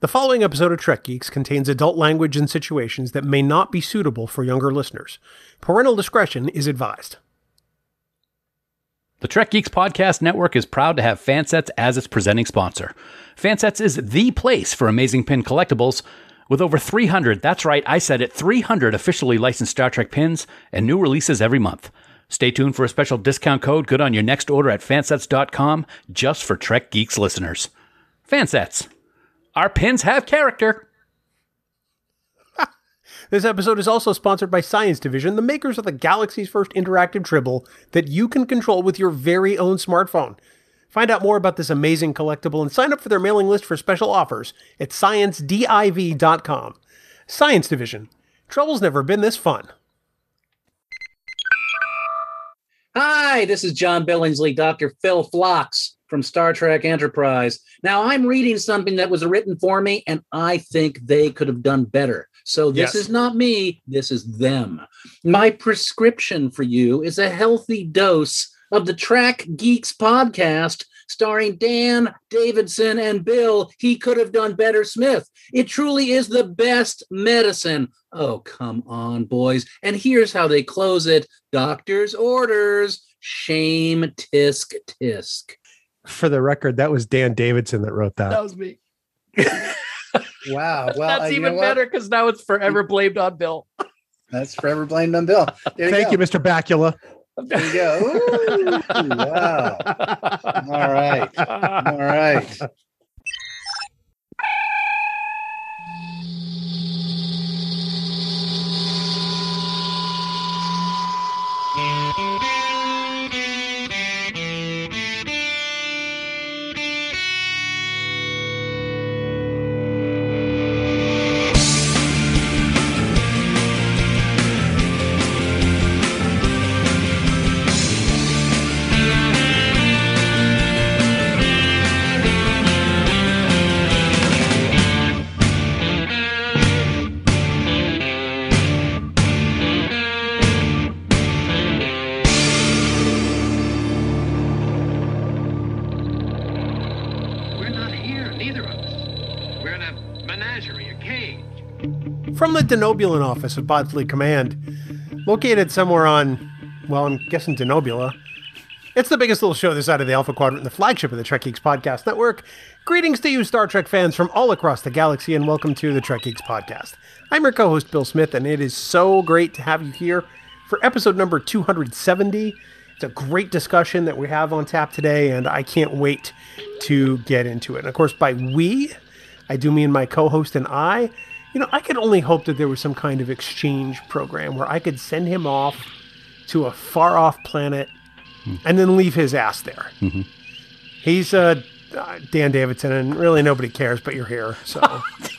The following episode of Trek Geeks contains adult language and situations that may not be suitable for younger listeners. Parental discretion is advised. The Trek Geeks Podcast Network is proud to have Fansets as its presenting sponsor. Fansets is the place for amazing pin collectibles. With over 300, that's right, I said it, 300 officially licensed Star Trek pins and new releases every month. Stay tuned for a special discount code good on your next order at fansets.com just for Trek Geeks listeners. Fansets. Our pins have character. This episode is also sponsored by Science Division, the makers of the galaxy's first interactive tribble that you can control with your very own smartphone. Find out more about this amazing collectible and sign up for their mailing list for special offers at sciencediv.com. Science Division. Trouble's never been this fun. Hi, this is John Billingsley, Dr. Phil Phlox from Star Trek Enterprise. Now, I'm reading something that was written for me, and I think they could have done better. So, this Yes. is not me, this is them. My prescription for you is a healthy dose of the Trek Geeks podcast starring Dan Davidson and Bill. He could have done better, Smith. It truly is the best medicine. Oh, come on, boys. And here's how they close it doctor's orders. Shame, tisk, tisk. For the record, that was Dan Davidson that wrote that. That was me. Wow. Well, uh, That's you even know better because now it's forever blamed on Bill. That's forever blamed on Bill. There Thank go. you, Mr. Bakula. There you go. Ooh, wow. All right. All right. Denobulan office of Podfleet Command, located somewhere on, well, I'm guessing Denobula. It's the biggest little show this side of the Alpha Quadrant, the flagship of the Trek Geeks Podcast Network. Greetings to you, Star Trek fans from all across the galaxy, and welcome to the Trek Geeks Podcast. I'm your co host, Bill Smith, and it is so great to have you here for episode number 270. It's a great discussion that we have on tap today, and I can't wait to get into it. And of course, by we, I do mean my co host and I. You know, I could only hope that there was some kind of exchange program where I could send him off to a far off planet and then leave his ass there. He's uh, uh, Dan Davidson, and really nobody cares, but you're here. So,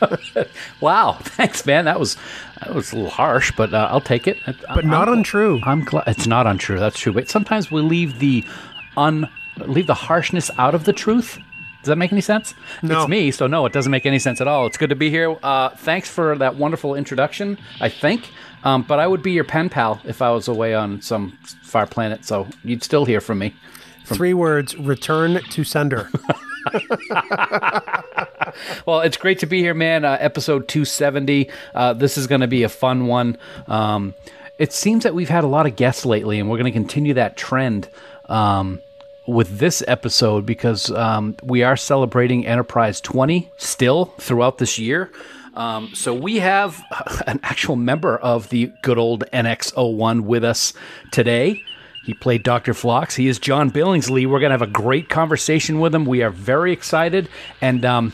Wow, thanks, man. That was that was a little harsh, but uh, I'll take it. but not untrue. I'm glad it's not untrue. That's true. But sometimes we leave the un leave the harshness out of the truth. Does that make any sense? No. It's me, so no, it doesn't make any sense at all. It's good to be here. Uh, thanks for that wonderful introduction. I think, um, but I would be your pen pal if I was away on some far planet. So you'd still hear from me. Three words return to sender. Well, it's great to be here, man. Uh, episode 270. Uh, this is going to be a fun one. Um, it seems that we've had a lot of guests lately, and we're going to continue that trend um, with this episode because um, we are celebrating Enterprise 20 still throughout this year. Um, so we have an actual member of the good old NX01 with us today. He played Dr. Phlox. He is John Billingsley. We're going to have a great conversation with him. We are very excited. And um,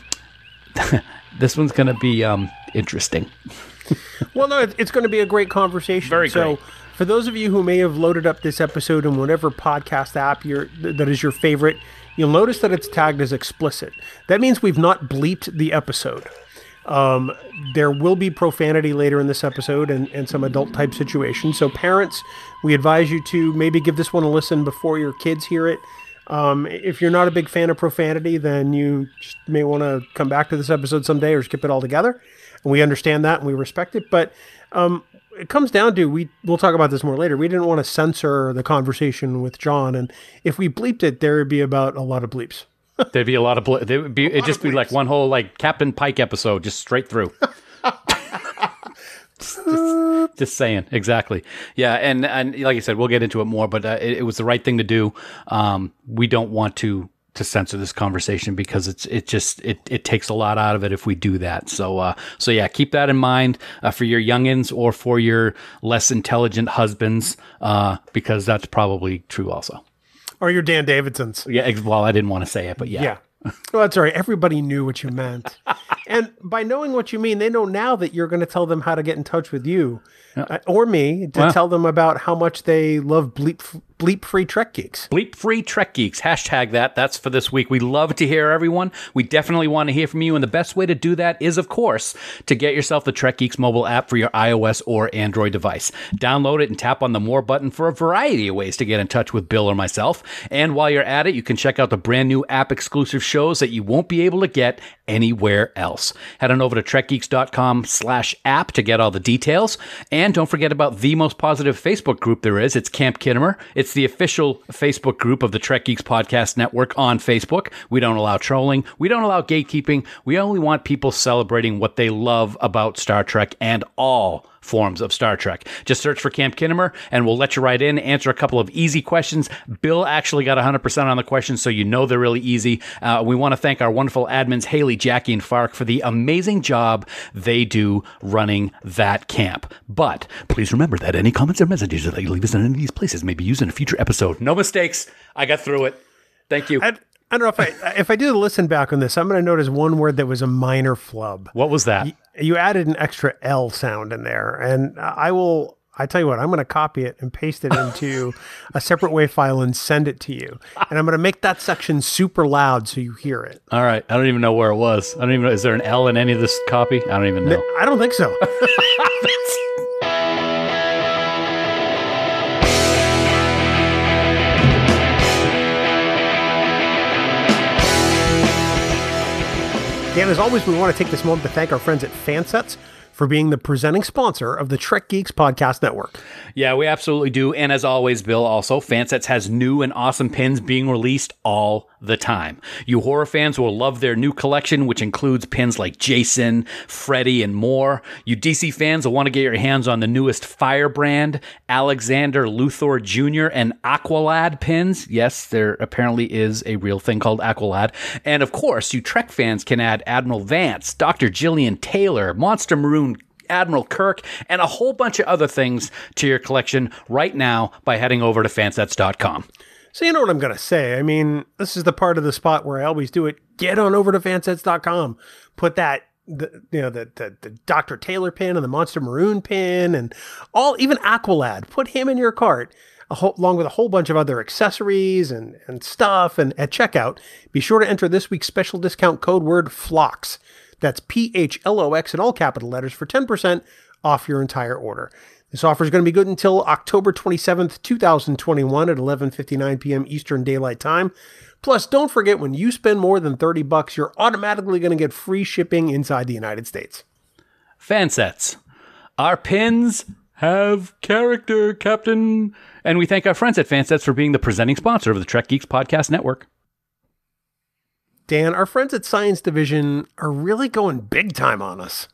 this one's going to be um, interesting. Well, no, it's going to be a great conversation. Very so, great. For those of you who may have loaded up this episode in whatever podcast app that is your favorite, you'll notice that it's tagged as explicit. That means we've not bleeped the episode. Um, there will be profanity later in this episode and, and some adult type situations. So, parents, we advise you to maybe give this one a listen before your kids hear it. Um, if you're not a big fan of profanity, then you may want to come back to this episode someday or skip it altogether. And we understand that and we respect it. But um, it comes down to we we'll talk about this more later. We didn't want to censor the conversation with John, and if we bleeped it, there would be about a lot of bleeps. There'd be a lot of bl- there would be it'd just be like one whole like Captain Pike episode, just straight through. just, just- just saying, exactly. Yeah, and and like I said, we'll get into it more, but uh, it, it was the right thing to do. Um, we don't want to to censor this conversation because it's it just it it takes a lot out of it if we do that. So uh, so yeah, keep that in mind uh, for your youngins or for your less intelligent husbands, uh, because that's probably true also. Or your Dan Davidsons. Yeah, ex- well, I didn't want to say it, but yeah. Yeah. Well, that's all right. Everybody knew what you meant. and by knowing what you mean, they know now that you're going to tell them how to get in touch with you uh, or me to Wow. tell them about how much they love bleep bleep free Trek geeks. Bleep free Trek Geeks. Hashtag that. That's for this week. We love to hear everyone. We definitely want to hear from you. And the best way to do that is, of course, to get yourself the Trek Geeks mobile app for your iOS or Android device. Download it and tap on the More button for a variety of ways to get in touch with Bill or myself. And while you're at it, you can check out the brand new app exclusive shows that you won't be able to get anywhere else. Head on over to trekgeeks.com slash app to get all the details. And don't forget about the most positive Facebook group there is. It's Camp Khitomer. It's the official Facebook group of the Trek Geeks Podcast Network on Facebook. We don't allow trolling. We don't allow gatekeeping. We only want people celebrating what they love about Star Trek and all forms of Star Trek. Just search for Camp Khitomer and we'll let you right in, answer a couple of easy questions. Bill actually got 100% on the questions, so you know they're really easy. Uh, we want to thank our wonderful admins, Haley, Jackie, and Fark, for the amazing job they do running that camp. But please remember that any comments or messages that you leave us in any of these places may be used in a future episode. No mistakes. I got through it. Thank you. I, I don't know if I if I do listen back on this, I'm going to notice one word that was a minor flub. What was that? You added an extra L sound in there, and I will. I tell you what, I'm going to copy it and paste it into a separate WAV file and send it to you. And I'm going to make that section super loud so you hear it. All right. I don't even know where it was. I don't even know. Is there an L in any of this copy? I don't even know. I don't think so. Dan, as always, we want to take this moment to thank our friends at Fansets for being the presenting sponsor of the Trek Geeks Podcast Network. Yeah, we absolutely do. And as always, Bill, also, Fansets has new and awesome pins being released all the time. You horror fans will love their new collection, which includes pins like Jason, Freddy, and more. You DC fans will want to get your hands on the newest Firebrand, Alexander Luthor Jr., and Aqualad pins. Yes, there apparently is a real thing called Aqualad. And of course, you Trek fans can add Admiral Vance, Dr. Jillian Taylor, Monster Maroon Admiral Kirk, and a whole bunch of other things to your collection right now by heading over to fansets.com. So you know what I'm going to say. I mean, this is the part of the spot where I always do it. Get on over to fansets.com. Put that the you know the, the the Dr. Taylor pin and the Monster Maroon pin and all even Aqualad. Put him in your cart whole, along with a whole bunch of other accessories and and stuff. And at checkout, be sure to enter this week's special discount code word PHLOX. That's P H L O X in all capital letters for 10% off your entire order. This offer is going to be good until October 27th, 2021 at 11:59 p.m. Eastern Daylight Time. Plus, don't forget when you spend more than 30 bucks, you're automatically going to get free shipping inside the United States. Fansets. Our pins have character, Captain. And we thank our friends at Fansets for being the presenting sponsor of the Trek Geeks Podcast Network. Dan, our friends at Science Division are really going big time on us.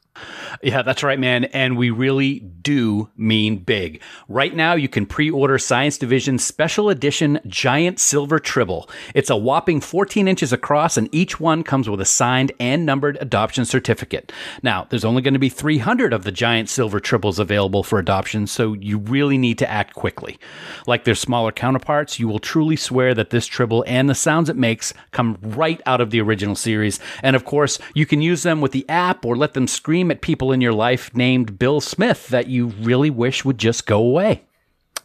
Yeah, that's right, man. And we really do mean big. Right now, you can pre order Science Division's special edition giant silver tribble. It's a whopping 14 inches across, and each one comes with a signed and numbered adoption certificate. Now, there's only going to be 300 of the giant silver tribbles available for adoption, so you really need to act quickly. Like their smaller counterparts, you will truly swear that this tribble and the sounds it makes come right out of the original series. And of course, you can use them with the app or let them scream at people in your life named Bill Smith that you really wish would just go away.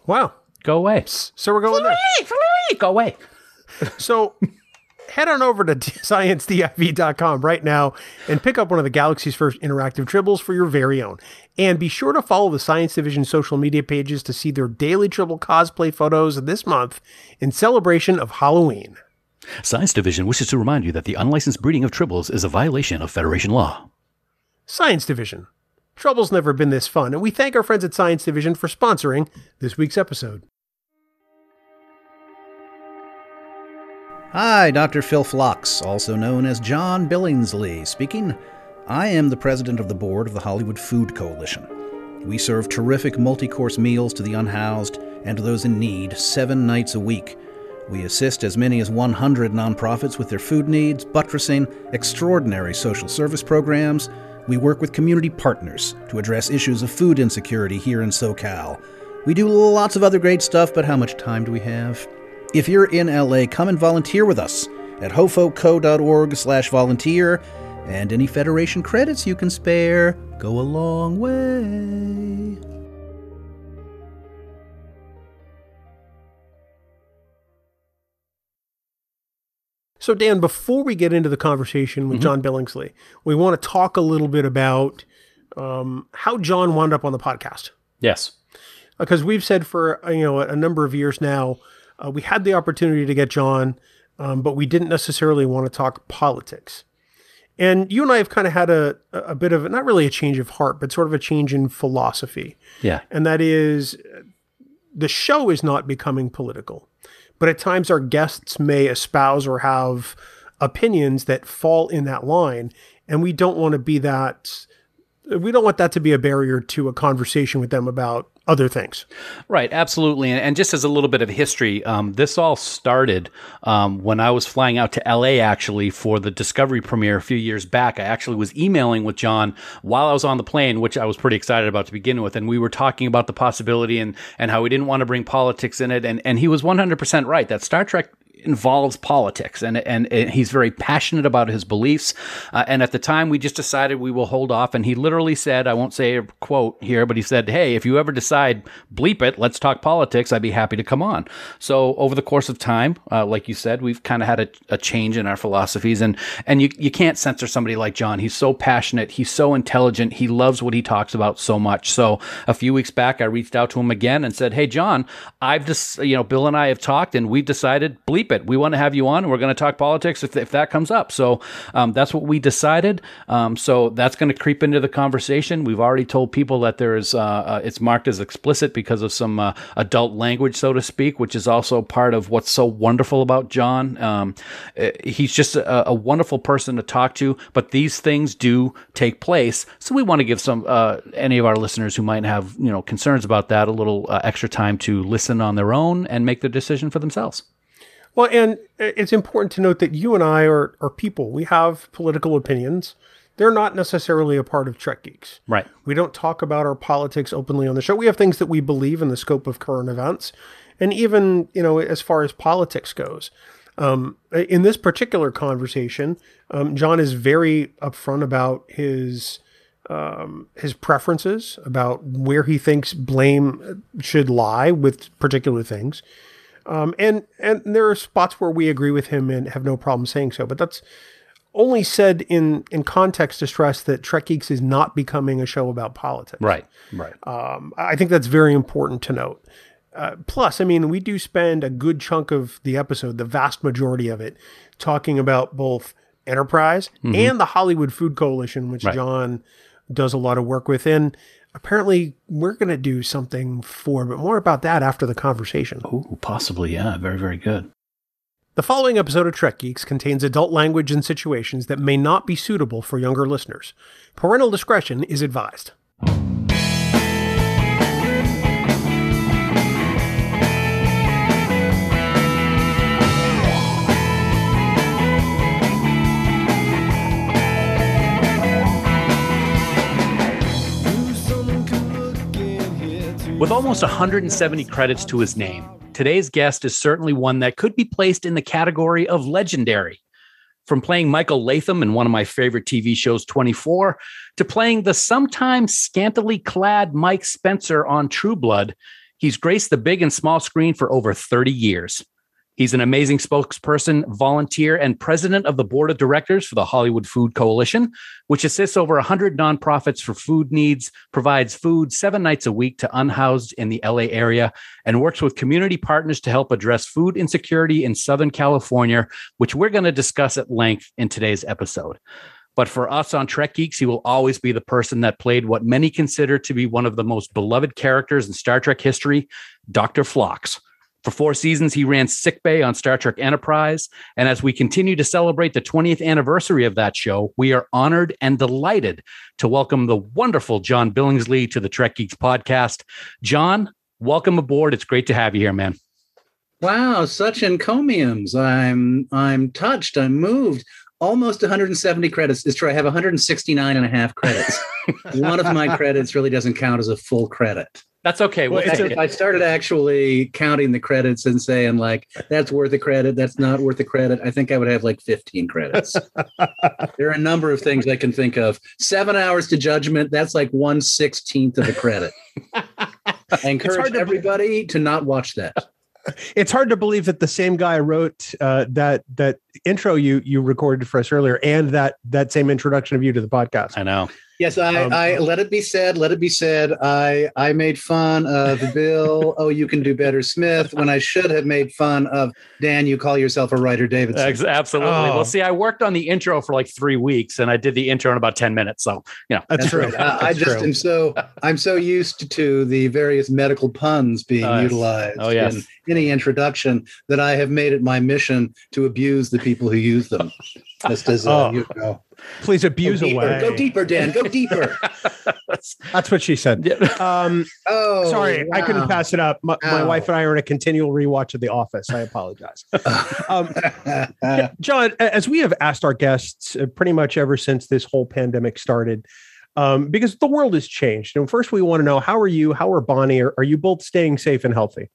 Wow. Go away. So we're going there. Go away. So head on over to sciencediv.com right now and pick up one of the Galaxy's first interactive tribbles for your very own. And be sure to follow the Science Division social media pages to see their daily tribble cosplay photos this month in celebration of Halloween. Science Division wishes to remind you that the unlicensed breeding of tribbles is a violation of Federation law. Science Division. Trouble's never been this fun, and we thank our friends at Science Division for sponsoring this week's episode. Hi, Dr. Phil Phlox, also known as John Billingsley, speaking. I am the president of the board of the Hollywood Food Coalition. We serve terrific multi course meals to the unhoused and to those in need seven nights a week. We assist as many as 100 nonprofits with their food needs, buttressing extraordinary social service programs. We work with community partners to address issues of food insecurity here in SoCal. We do lots of other great stuff, but how much time do we have? If you're in LA, come and volunteer with us at hofoco.org slash volunteer, and any Federation credits you can spare go a long way. So, Dan, before we get into the conversation with John Billingsley, we want to talk a little bit about um, how John wound up on the podcast. Yes. because we've said for uh, you know a number of years now, uh, we had the opportunity to get John, um, but we didn't necessarily want to talk politics. And you and I have kind of had a a bit of not really a change of heart, but sort of a change in philosophy, Yeah. and that is uh, the show is not becoming political, but at times our guests may espouse or have opinions that fall in that line, and we don't want to be that. We don't want that to be a barrier to a conversation with them about other things. Right, absolutely. And, and just as a little bit of history, um, this all started um, when I was flying out to LA actually for the Discovery premiere a few years back. I actually was emailing with John while I was on the plane, which I was pretty excited about to begin with. And we were talking about the possibility and, and how we didn't want to bring politics in it. And, and he was 100% right that Star Trek involves politics and, and and he's very passionate about his beliefs. Uh, and at the time we just decided we will hold off and he literally said I won't say a quote here but he said hey if you ever decide bleep it let's talk politics I'd be happy to come on. So over the course of time uh, like you said we've kind of had a, a change in our philosophies and and you you can't censor somebody like John. He's so passionate he's so intelligent he loves what he talks about so much. So a few weeks back I reached out to him again and said hey John I've just you know Bill and I have talked and we've decided bleep it. We want to have you on. We're going to talk politics if, if that comes up. So um, that's what we decided. Um, so that's going to creep into the conversation. We've already told people that there is uh, uh, it's marked as explicit because of some uh, adult language, so to speak, which is also part of what's so wonderful about John. Um, uh, he's just a, a wonderful person to talk to. But these things do take place, so we want to give some uh, any of our listeners who might have you know concerns about that a little uh, extra time to listen on their own and make the decision for themselves. Well, and it's important to note that you and I are, are people. We have political opinions. They're not necessarily a part of Trek Geeks. Right. We don't talk about our politics openly on the show. We have things that we believe in the scope of current events. And even, you know, as far as politics goes. Um, in this particular conversation, um, John is very upfront about his um, his preferences, about where he thinks blame should lie with particular things. Um, and and there are spots where we agree with him and have no problem saying so, but that's only said in in context to stress that Trek Geeks is not becoming a show about politics. Right. Right. Um, I think that's very important to note. Uh, plus, I mean, we do spend a good chunk of the episode, the vast majority of it, talking about both Enterprise and the Hollywood Food Coalition, which Right. John does a lot of work with. And apparently, we're going to do something for, but more about that after the conversation. Oh, possibly. Yeah. Very, very good. The following episode of Trek Geeks contains adult language and situations that may not be suitable for younger listeners. Parental discretion is advised. With almost 170 credits to his name, today's guest is certainly one that could be placed in the category of legendary. From playing Michael Latham in one of my favorite TV shows, 24, to playing the sometimes scantily clad Mike Spencer on True Blood, he's graced the big and small screen for over 30 years. He's an amazing spokesperson, volunteer, and president of the board of directors for the Hollywood Food Coalition, which assists over 100 nonprofits for food needs, provides food seven nights a week to unhoused in the LA area, and works with community partners to help address food insecurity in Southern California, which we're going to discuss at length in today's episode. But for us on Trek Geeks, he will always be the person that played what many consider to be one of the most beloved characters in Star Trek history, Dr. Phlox. For four seasons, he ran Sickbay on Star Trek Enterprise. And as we continue to celebrate the 20th anniversary of that show, we are honored and delighted to welcome the wonderful John Billingsley to the Trek Geeks podcast. John, welcome aboard. It's great to have you here, man. Wow, such encomiums. I'm I'm touched. I'm moved. Almost 170 credits. It's true. I have 169 and a half credits. One of my credits really doesn't count as a full credit. That's okay. We'll Well, take if. I started actually counting the credits and saying like that's worth a credit, that's not worth a credit, I think I would have like 15 credits. there are a number of things I can think of. Seven hours to judgment, that's like one sixteenth of a credit. I encourage to- everybody to not watch that. It's hard to believe that the same guy wrote uh, that that intro you you recorded for us earlier, and that that same introduction of you to the podcast. I know. Yes, I, Um, I let it be said. Let it be said. I I made fun of Bill. oh, you can do better, Smith. When I should have made fun of Dan. You call yourself a writer, Davidson. Ex- Absolutely. Oh. Well, see, I worked on the intro for like three weeks and I did the intro in about 10 minutes. So, you know, That's, That's true. right. Uh, I That's just true. am so I'm so used to the various medical puns being utilized Oh, yes. in any introduction that I have made it my mission to abuse the people who use them. Just as uh, Oh. you know, Please abuse go deeper, away. go deeper, Dan, go deeper. That's what she said. Um, Oh, sorry, I couldn't pass it up. My, my wife and I are in a continual rewatch of The Office. I apologize. um, John, as we have asked our guests uh, pretty much ever since this whole pandemic started, um, because the world has changed. And first, we want to know how are you? How are Bonnie? Are, are you both staying safe and healthy?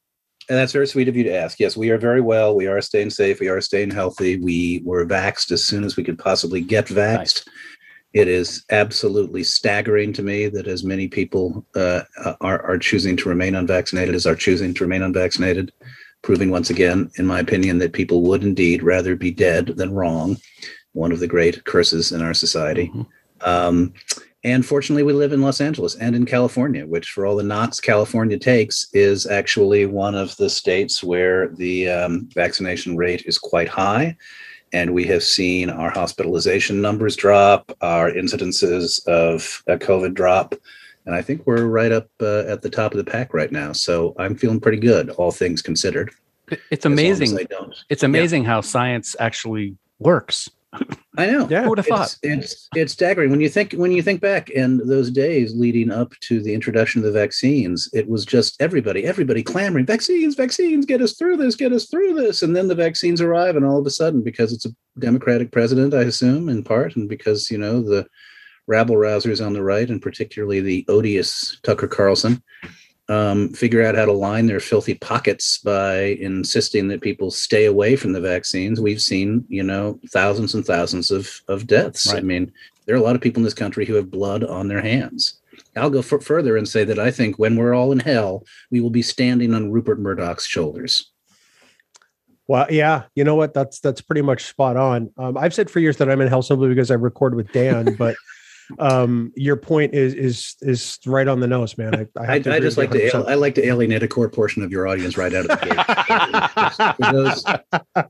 And that's very sweet of you to ask. Yes, we are very well. We are staying safe. We are staying healthy. We were vaxxed as soon as we could possibly get vaxxed. Nice. It is absolutely staggering to me that as many people uh, are, are choosing to remain unvaccinated as are choosing to remain unvaccinated, proving once again, in my opinion, that people would indeed rather be dead than wrong. One of the great curses in our society. Mhm. Um, and fortunately, we live in Los Angeles and in California, which, for all the knots California takes, is actually one of the states where the um, vaccination rate is quite high. And we have seen our hospitalization numbers drop, our incidences of uh, COVID drop. And I think we're right up uh, at the top of the pack right now. So I'm feeling pretty good, all things considered. It's as as amazing. It's amazing how science actually works. I know. Yeah. Who would have thought? It's, it's it's staggering when you think when you think back in those days leading up to the introduction of the vaccines. It was just everybody, everybody clamoring, vaccines, vaccines, get us through this, get us through this, and then the vaccines arrive, and all of a sudden, because it's a Democratic president, I assume, in part, and because you know the rabble rousers on the right, and particularly the odious Tucker Carlson, um, figure out how to line their filthy pockets by insisting that people stay away from the vaccines. We've seen, you know, thousands and thousands of of deaths. I mean, there are a lot of people in this country who have blood on their hands. I'll go f- further and say that I think when we're all in hell, we will be standing on Rupert Murdoch's shoulders. Well, yeah, you know what? That's that's pretty much spot on. Um, I've said for years that I'm in hell simply because I record with Dan, but um, your point is is is right on the nose, man. I, I, I, to I just like to 100%. al- I like to alienate a core portion of your audience right out of the gate. for those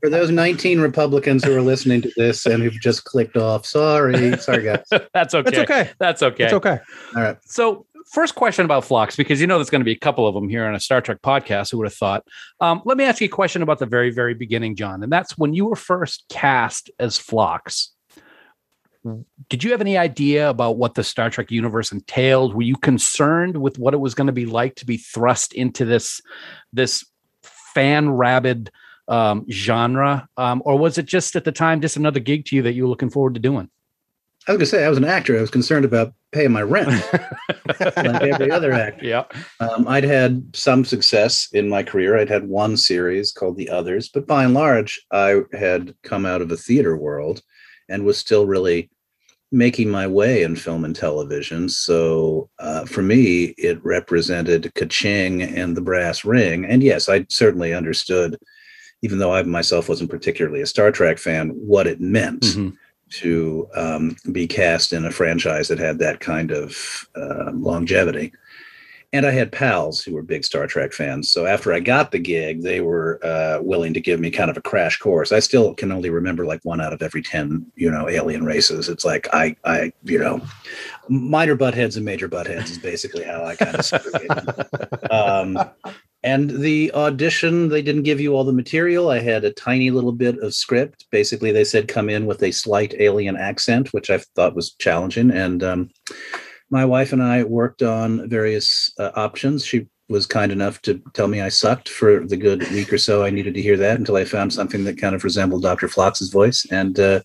for those 19 Republicans who are listening to this and who've just clicked off, sorry, sorry guys. That's okay. That's okay. That's okay. It's okay. All right. So, first question about Phlox, because you know there's going to be a couple of them here on a Star Trek podcast. Who would have thought? Um, let me ask you a question about the very, very beginning, John, and that's when you were first cast as Phlox. Did you have any idea about what the Star Trek universe entailed? Were you concerned with what it was going to be like to be thrust into this this fan rabid um, genre, um, or was it just at the time just another gig to you that you were looking forward to doing? I was gonna say I was an actor. I was concerned about paying my rent, like every other actor. Yeah, Um, I'd had some success in my career. I'd had one series called The Others, but by and large, I had come out of a theater world and was still really making my way in film and television. So uh, for me, it represented Kaching and the brass ring. And yes, I certainly understood, even though I myself wasn't particularly a Star Trek fan, what it meant Mhm. to um, be cast in a franchise that had that kind of uh, longevity. And I had pals who were big Star Trek fans. So after I got the gig, they were uh, willing to give me kind of a crash course. I still can only remember like one out of every 10, you know, alien races. It's like I, I, you know, minor butt heads and major butt heads is basically how I kind of um, and the audition, they didn't give you all the material. I had a tiny little bit of script. Basically, they said come in with a slight alien accent, which I thought was challenging. And um, my wife and I worked on various uh, options. She was kind enough to tell me I sucked for the good week or so I needed to hear that until I found something that kind of resembled Dr. Phlox's voice. And uh,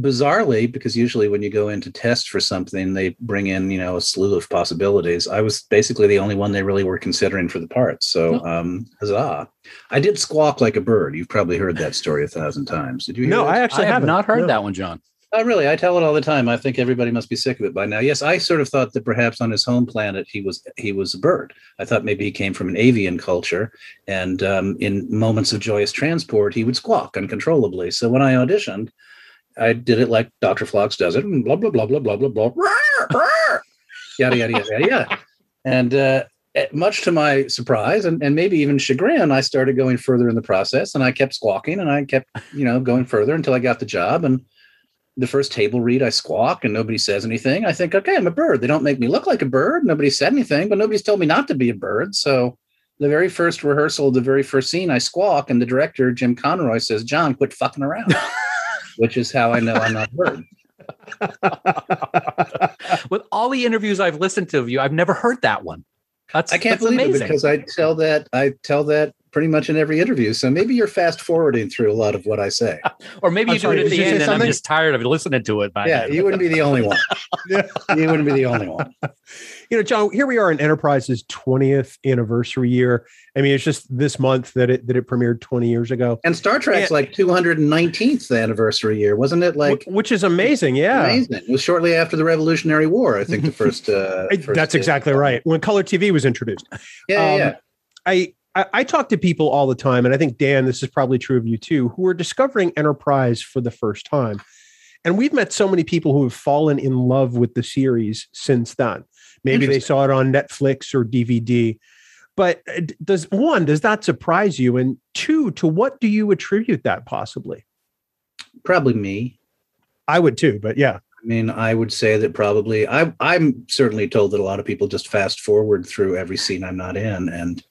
bizarrely, because usually when you go in to test for something, they bring in, you know, a slew of possibilities. I was basically the only one they really were considering for the part. So, um, huzzah. I did squawk like a bird. You've probably heard that story a thousand times. Did you hear No, that? I actually I have haven't. not heard No. that one, John. Oh, really? I tell it all the time. I think everybody must be sick of it by now. Yes, I sort of thought that perhaps on his home planet he was he was a bird. I thought maybe he came from an avian culture, and um, in moments of joyous transport, he would squawk uncontrollably. So when I auditioned, I did it like Dr. Phlox does it, blah blah blah blah blah blah blah, yada yada yada yada. And uh, much to my surprise and, and maybe even chagrin, I started going further in the process, and I kept squawking, and I kept you know going further until I got the job, and the first table read, I squawk and nobody says anything. I think, okay, I'm a bird. They don't make me look like a bird. Nobody said anything, but nobody's told me not to be a bird. So the very first rehearsal, the very first scene, I squawk, and the director, Jim Conway, says, John, quit fucking around. Which is how I know I'm not a bird. With all the interviews I've listened to of you, I've never heard that one. That's I can't believe amazing. it because I tell that I tell that pretty much in every interview. So maybe you're fast forwarding through a lot of what I say. or maybe I'm you do sorry, it at the end, and I'm just tired of listening to it. By Yeah, then. you wouldn't be the only one. You wouldn't be the only one. You know, John, here we are in Enterprise's 20th anniversary year. I mean, it's just this month that it that it premiered 20 years ago. And Star Trek's Yeah. like 219th anniversary year, wasn't it? Like which is amazing. Yeah. amazing. It was shortly after the Revolutionary War, I think the first. Uh, first That's exactly right. When color TV was introduced. Yeah, yeah, Um, yeah. I, I I talk to people all the time, and I think Dan, this is probably true of you too, who are discovering Enterprise for the first time. And we've met so many people who have fallen in love with the series since then. Maybe they saw it on Netflix or DVD. But uh, does one, does that surprise you? And two, to what do you attribute that possibly? Probably me. I would too, but yeah. I mean, I would say that probably I, I'm certainly told that a lot of people just fast forward through every scene I'm not in, and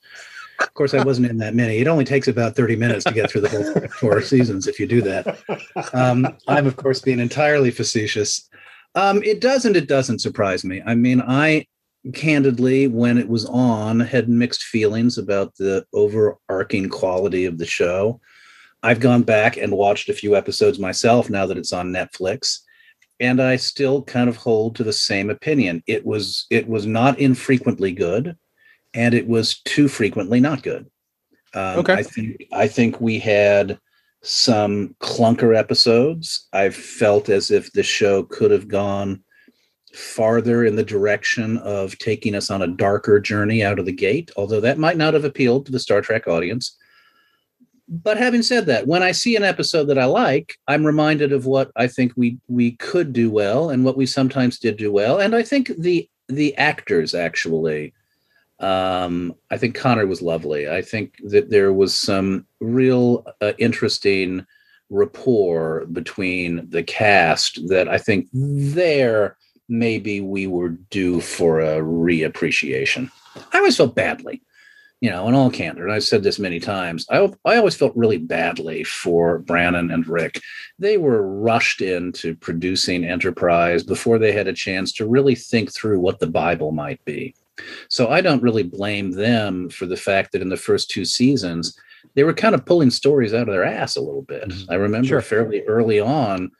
of course, I wasn't in that many. It only takes about 30 minutes to get through the whole four seasons if you do that. Um, I'm, of course, being entirely facetious. Um, it doesn't. It doesn't surprise me. I mean, I candidly, when it was on, had mixed feelings about the overarching quality of the show. I've gone back and watched a few episodes myself now that it's on Netflix and I still kind of hold to the same opinion. It was it was not infrequently good, and it was too frequently not good. Um, Okay. I think I think we had some clunker episodes. I felt as if the show could have gone farther in the direction of taking us on a darker journey out of the gate, although that might not have appealed to the Star Trek audience. But having said that, when I see an episode that I like, I'm reminded of what I think we we could do well and what we sometimes did do well. And I think the the actors actually um I think Connor was lovely. I think that there was some real uh, interesting rapport between the cast that I think there maybe we were due for a reappreciation. I always felt badly you know, in all candor, and I've said this many times, I, I always felt really badly for Brannon and Rick. They were rushed into producing Enterprise before they had a chance to really think through what the Bible might be. So I don't really blame them for the fact that in the first two seasons, they were kind of pulling stories out of their ass a little bit. Mhm. I remember Sure. fairly early on,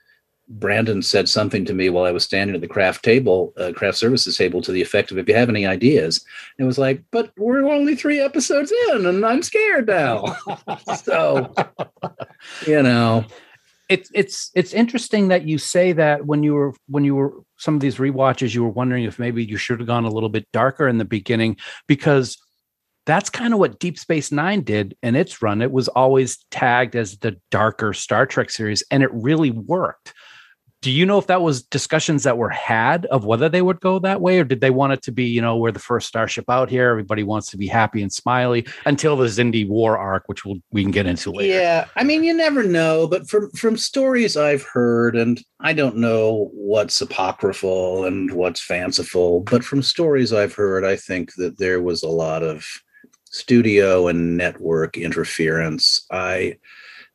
Brannon said something to me while I was standing at the craft table, uh, craft services table, to the effect of, "If you have any ideas," it was like, "But we're only three episodes in, and I'm scared now." so, you know, it's it's it's interesting that you say that when you were when you were some of these rewatches you were wondering if maybe you should have gone a little bit darker in the beginning because that's kind of what Deep Space 9 did in its run. It was always tagged as the darker Star Trek series and it really worked do you know if that was discussions that were had of whether they would go that way or did they want it to be you know we're the first starship out here everybody wants to be happy and smiley until the Xindi war arc which we'll, we can get into later Yeah, I mean, you never know, but from from stories I've heard, and I don't know what's apocryphal and what's fanciful, but from stories I've heard, I think that there was a lot of studio and network interference. I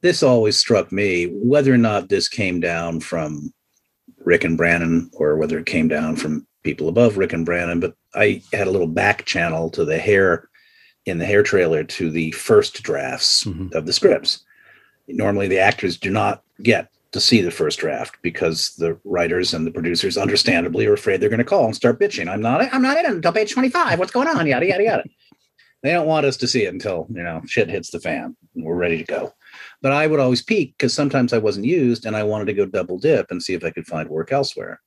this always struck me whether or not this came down from Rick and Brannon or whether it came down from people above Rick and Brannon, but I had a little back channel to the hair in the hair trailer to the first drafts Mhm. of the scripts. Normally the actors do not get to see the first draft because the writers and the producers understandably are afraid they're going to call and start bitching. I'm not I'm not in it until page 25. What's going on? Yada yada yada. They don't want us to see it until, you know, shit hits the fan and we're ready to go. But I would always peek because sometimes I wasn't used and I wanted to go double dip and see if I could find work elsewhere.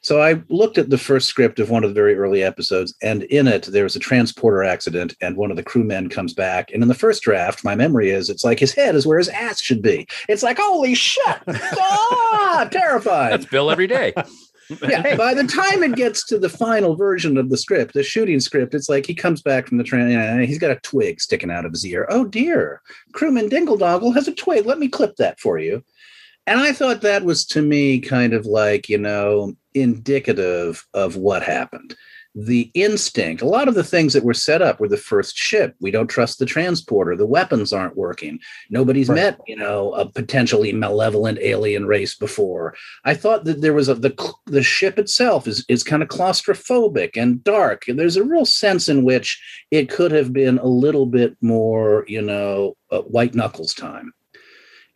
So I looked at the first script of one of the very early episodes, and in it there was a transporter accident, and one of the crewmen comes back. And in the first draft, my memory is it's like his head is where his ass should be. It's like holy shit, ah, terrified That's Bill every day. yeah, by the time it gets to the final version of the script, the shooting script, it's like he comes back from the train and he's got a twig sticking out of his ear. Oh dear, crewman Dingle Doggle has a twig. Let me clip that for you. And I thought that was to me kind of like, you know, indicative of what happened. The instinct, a lot of the things that were set up were the first ship. We don't trust the transporter. The weapons aren't working. Nobody's Right. met, you know, a potentially malevolent alien race before. I thought that there was a the the ship itself is is kind of claustrophobic and dark, and there's a real sense in which it could have been a little bit more, you know, uh, white knuckles time.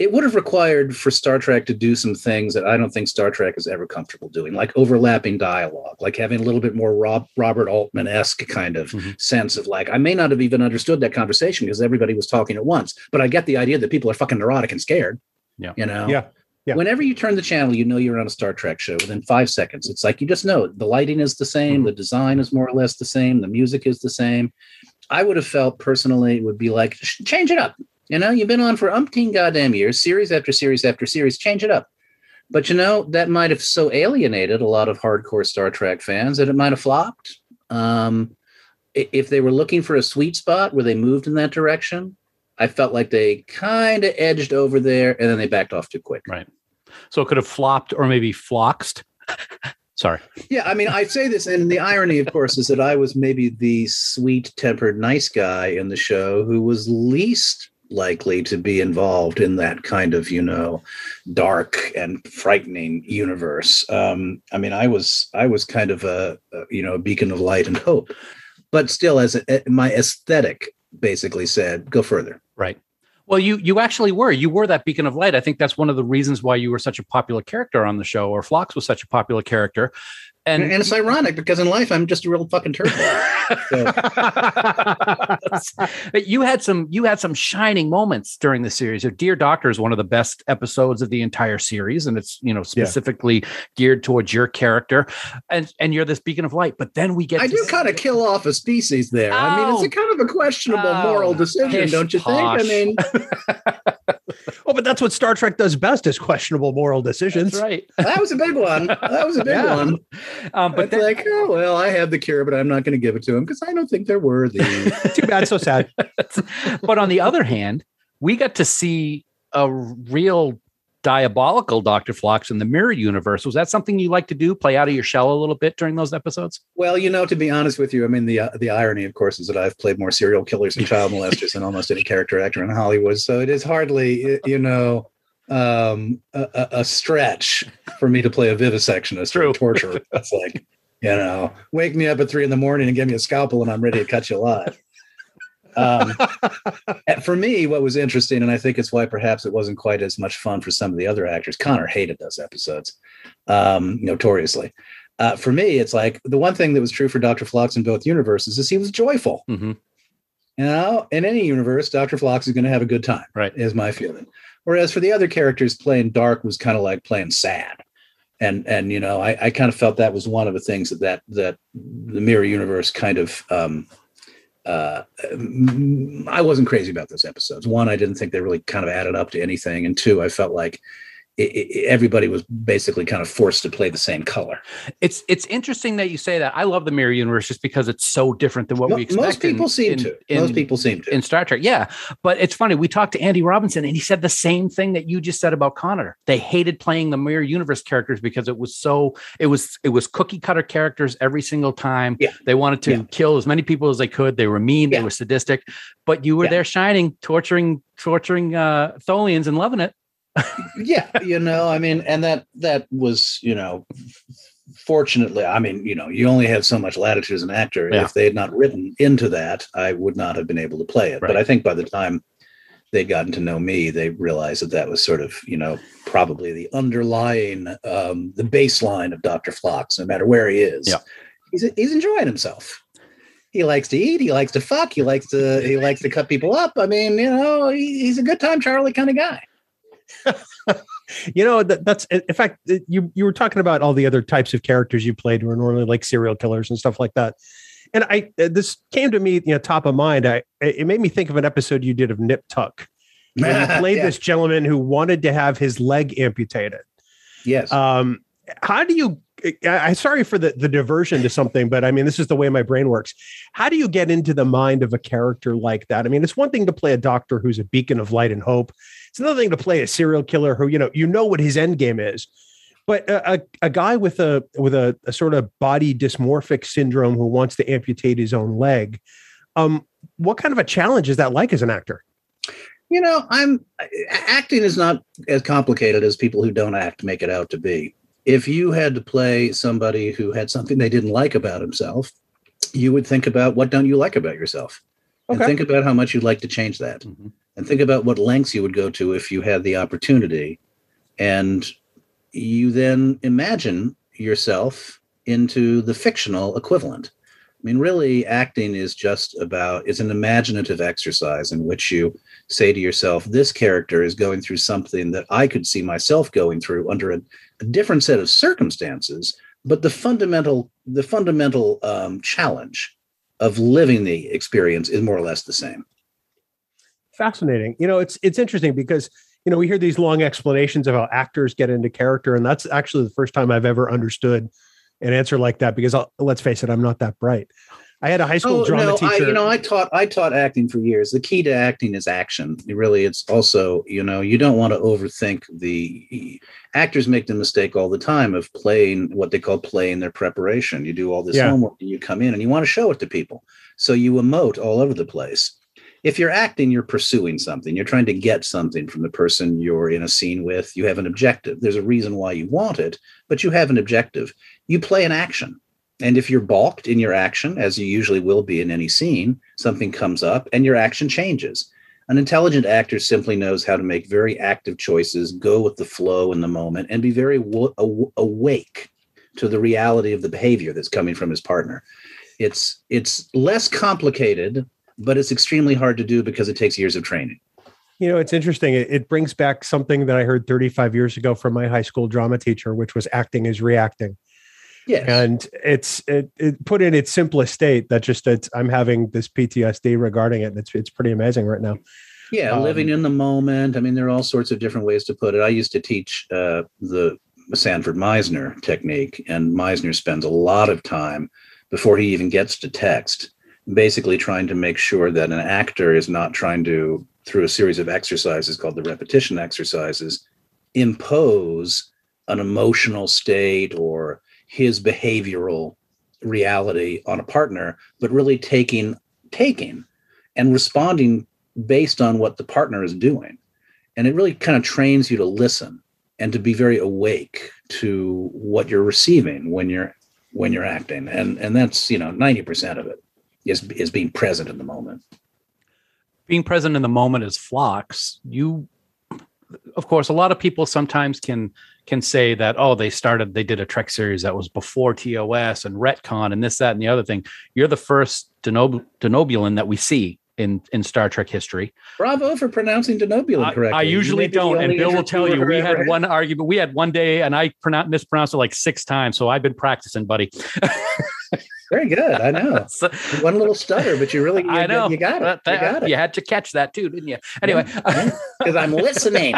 It would have required for Star Trek to do some things that I don't think Star Trek is ever comfortable doing, like overlapping dialogue, like having a little bit more Rob, Robert Altman esque kind of Mhm. sense of like, I may not have even understood that conversation because everybody was talking at once, but I get the idea that people are fucking neurotic and scared. Yeah. You know? Yeah. Yeah. Whenever you turn the channel, you know you're on a Star Trek show within five seconds. It's like you just know the lighting is the same, Mhm. the design is more or less the same, the music is the same. I would have felt personally it would be like, change it up. You know, you've been on for umpteen goddamn years, series after series after series, change it up. But you know, that might have so alienated a lot of hardcore Star Trek fans that it might have flopped. Um, if they were looking for a sweet spot where they moved in that direction, I felt like they kind of edged over there and then they backed off too quick. Right. So it could have flopped or maybe floxed. Sorry. Yeah, I mean, I say this, and the irony, of course, is that I was maybe the sweet tempered, nice guy in the show who was least likely to be involved in that kind of, you know, dark and frightening universe. Um, I mean, I was, I was kind of a, a you know, a beacon of light and hope, but still, as a, my aesthetic basically said, go further. Right. Well, you you actually were. You were that beacon of light. I think that's one of the reasons why you were such a popular character on the show, or Phlox was such a popular character. And, And, and it's ironic because in life, I'm just a real fucking turd. So- But you had some you had some shining moments during the series. Dear Doctor is one of the best episodes of the entire series, and it's you know specifically geared towards your character, and and you're this beacon of light. But then we get I to do see- kind of kill off a species there. I mean, it's Oh. a kind of a questionable Oh, moral decision, pish don't you think? I mean, Oh, but that's what Star Trek does best is questionable moral decisions. That's right. that was a big one. That was a big Yeah. one. Um, But but then, like, oh well, I have the cure, but I'm not going to give it to them because I don't think they're worthy. Too bad, so sad. but on the other hand, we got to see a real diabolical Dr. Phlox in the mirror universe. Was that something you like to do? Play out of your shell a little bit during those episodes? well, you know, to be honest with you, I mean, the uh, the irony, of course, is that I've played more serial killers and child molesters than almost any character actor in Hollywood. So it is hardly, you know. Um, a, a- stretch for me to play a vivisectionist or True. a torturer. That's like, you know, wake me up at three in the morning and give me a scalpel and I'm ready to cut you alive. Um, for me, what was interesting, and I think it's why perhaps it wasn't quite as much fun for some of the other actors. Connor hated those episodes, um, notoriously. Uh, for me, it's like the one thing that was true for Dr. Phlox in both universes is he was joyful. Mm-hmm. You know, in any universe, Dr. Phlox is going to have a good time, Right. is my feeling. Whereas for the other characters, playing dark was kind of like playing sad. And and you know, I, I kind of felt that was one of the things that that that the mirror universe kind of um uh I wasn't crazy about those episodes. One, I didn't think they really kind of added up to anything. And two, I felt like it, it, everybody was basically kind of forced to play the same color. It's it's interesting that you say that. I love the mirror universe just because it's so different than what Mo- we expect. Most people in, seem in- to. in- most people seem to. in Star Trek. Yeah. But it's funny. We talked to Andy Robinson and he said the same thing that you just said about Connor. They hated playing the mirror universe characters because it was so it was it was cookie cutter characters every single time. Yeah. They wanted to Yeah. kill as many people as they could. They were mean, Yeah. they were sadistic. But you were Yeah. there shining, torturing, torturing uh Tholians and loving it. Yeah you know i mean and that that was you know fortunately i mean you know you only have so much latitude as an actor Yeah. if they had not written into that i would not have been able to play it Right. but i think by the time they'd gotten to know me they realized that that was sort of you know probably the underlying um the baseline of dr Phlox, no matter where he is Yeah. he's, he's enjoying himself he likes to eat he likes to fuck he likes to he likes to cut people up i mean you know he, he's a good time charlie kind of guy You know, that, that's in fact, you you were talking about all the other types of characters you played who are normally like serial killers and stuff like that. And I uh, this came to me, you know, top of mind. I it made me think of an episode you did of Nip Tuck. Where you played Yeah. this gentleman who wanted to have his leg amputated. Yes. Um, how do you? I, I'm sorry for the the diversion to something, but I mean, this is the way my brain works. How do you get into the mind of a character like that? I mean, it's one thing to play a doctor who's a beacon of light and hope. It's another thing to play a serial killer who you know you know what his end game is. But a, a, a guy with a with a, a sort of body dysmorphic syndrome who wants to amputate his own leg, um, what kind of a challenge is that like as an actor? you know, I'm acting is not as complicated as people who don't act make it out to be. If you had to play somebody who had something they didn't like about himself, you would think about what don't you like about yourself? And think about how much you'd like to change that. Mhm. And think about what lengths you would go to if you had the opportunity. And you then imagine yourself into the fictional equivalent. I mean, really, acting is just about, it's an imaginative exercise in which you say to yourself, this character is going through something that I could see myself going through under a, a different set of circumstances. But the fundamental, the fundamental um, challenge of living the experience is more or less the same. Fascinating you know it's it's interesting because you know we hear these long explanations of how actors get into character and that's actually the first time i've ever understood an answer like that because I'll, let's face it i'm not that bright i had a high school oh, drama Oh, no, teacher I, you know, I taught I taught acting for years. The key to acting is action. Really, it's also you know you don't want to overthink the actors make the mistake all the time of playing what they call playing their preparation. You do all this Yeah. homework and you come in and you want to show it to people, so you emote all over the place. If you're acting, you're pursuing something. You're trying to get something from the person you're in a scene with. You have an objective. There's a reason why you want it, but you have an objective. You play an action. And if you're balked in your action, as you usually will be in any scene, something comes up and your action changes. An intelligent actor simply knows how to make very active choices, go with the flow in the moment, and be very w- aw- awake to the reality of the behavior that's coming from his partner. It's it's less complicated, but it's extremely hard to do because it takes years of training. you know it's interesting it, it brings back something that i heard 35 years ago from my high school drama teacher which was acting is reacting Yes. and it's it, it put in its simplest state that just it's i'm having this ptsd regarding it and it's it's pretty amazing right now Yeah, Um, living in the moment. I mean, there are all sorts of different ways to put it. I used to teach uh, the Sanford Meisner technique, and Meisner spends a lot of time before he even gets to text, basically trying to make sure that an actor is not trying to, through a series of exercises called the repetition exercises, impose an emotional state or his behavioral reality on a partner, but really taking taking and responding based on what the partner is doing. And it really kind of trains you to listen and to be very awake to what you're receiving when you're when you're acting. And and that's, you know, 90% of it is is being present in the moment. being present in the moment is Phlox you of course a lot of people sometimes can can say that oh they started they did a trek series that was before tos and retcon and this that and the other thing you're the first Denob- denobulan that we see in in star trek history Bravo for pronouncing Denobulan I, correctly. I You usually may be the don't and bill will tell you we had one argument we had one day and i pronoun- mispronounced it like six times so i've been practicing buddy Very good. I know. So- One little stutter, but you really you, i know you got it. That- you got you had to catch that too didn't you anyway Because I'm listening.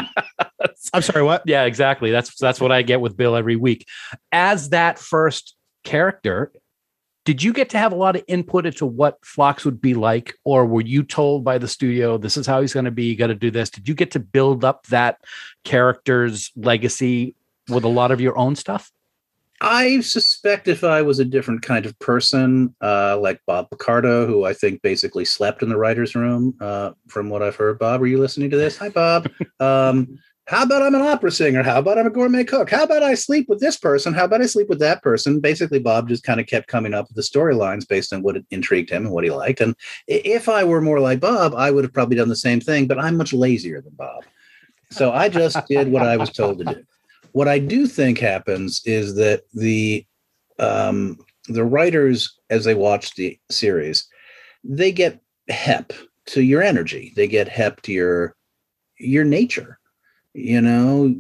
I'm sorry, what? Yeah, exactly. That's that's what I get with Bill every week. As that first character, did you get to have a lot of input into what Phlox would be like, or were you told by the studio this is how he's going to be? You got to do this. Did you get to build up that character's legacy with a lot of your own stuff? I suspect if I was a different kind of person, uh, like Bob Picardo, who I think basically slept in the writer's room, uh, from what I've heard. Bob, are you listening to this? Hi, Bob. Um, how about I'm an opera singer? How about I'm a gourmet cook? How about I sleep with this person? How about I sleep with that person? Basically, Bob just kind of kept coming up with the storylines based on what intrigued him and what he liked. And if I were more like Bob, I would have probably done the same thing, but I'm much lazier than Bob. So I just did what I was told to do. What I do think happens is that the um, the writers, as they watch the series, they get hep to your energy. They get hep to your your nature. You know,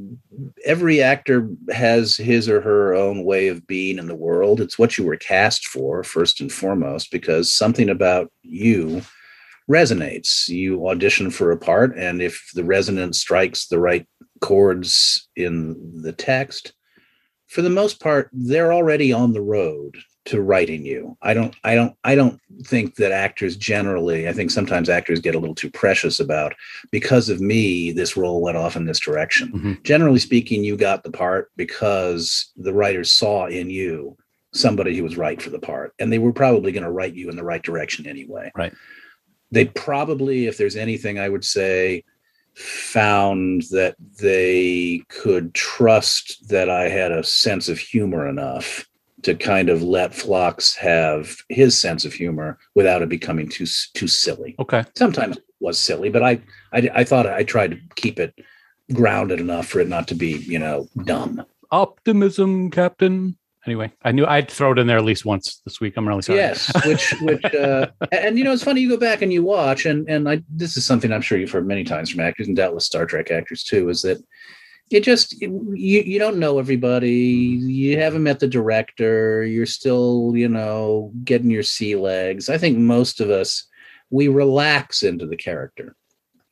every actor has his or her own way of being in the world. It's what you were cast for, first and foremost, because something about you resonates. You audition for a part, and if the resonance strikes the right chords in the text, for the most part, they're already on the road to writing you. I don't I don't I don't think that actors generally, I think sometimes actors get a little too precious about because of me this role went off in this direction. Mhm. Generally speaking, you got the part because the writers saw in you somebody who was right for the part and they were probably going to write you in the right direction anyway. Right. They probably if there's anything I would say found that they could trust that I had a sense of humor enough to kind of let Phlox have his sense of humor without it becoming too too silly. Okay. Sometimes it was silly, but I I, I thought I tried to keep it grounded enough for it not to be you know dumb. Optimism, Captain. Anyway, I knew I'd throw it in there at least once this week. I'm really sorry. Yes, which which uh, and you know it's funny you go back and you watch and and I this is something I'm sure you've heard many times from actors and doubtless Star Trek actors too is that it just you you don't know everybody you haven't met the director you're still you know getting your sea legs i think most of us we relax into the character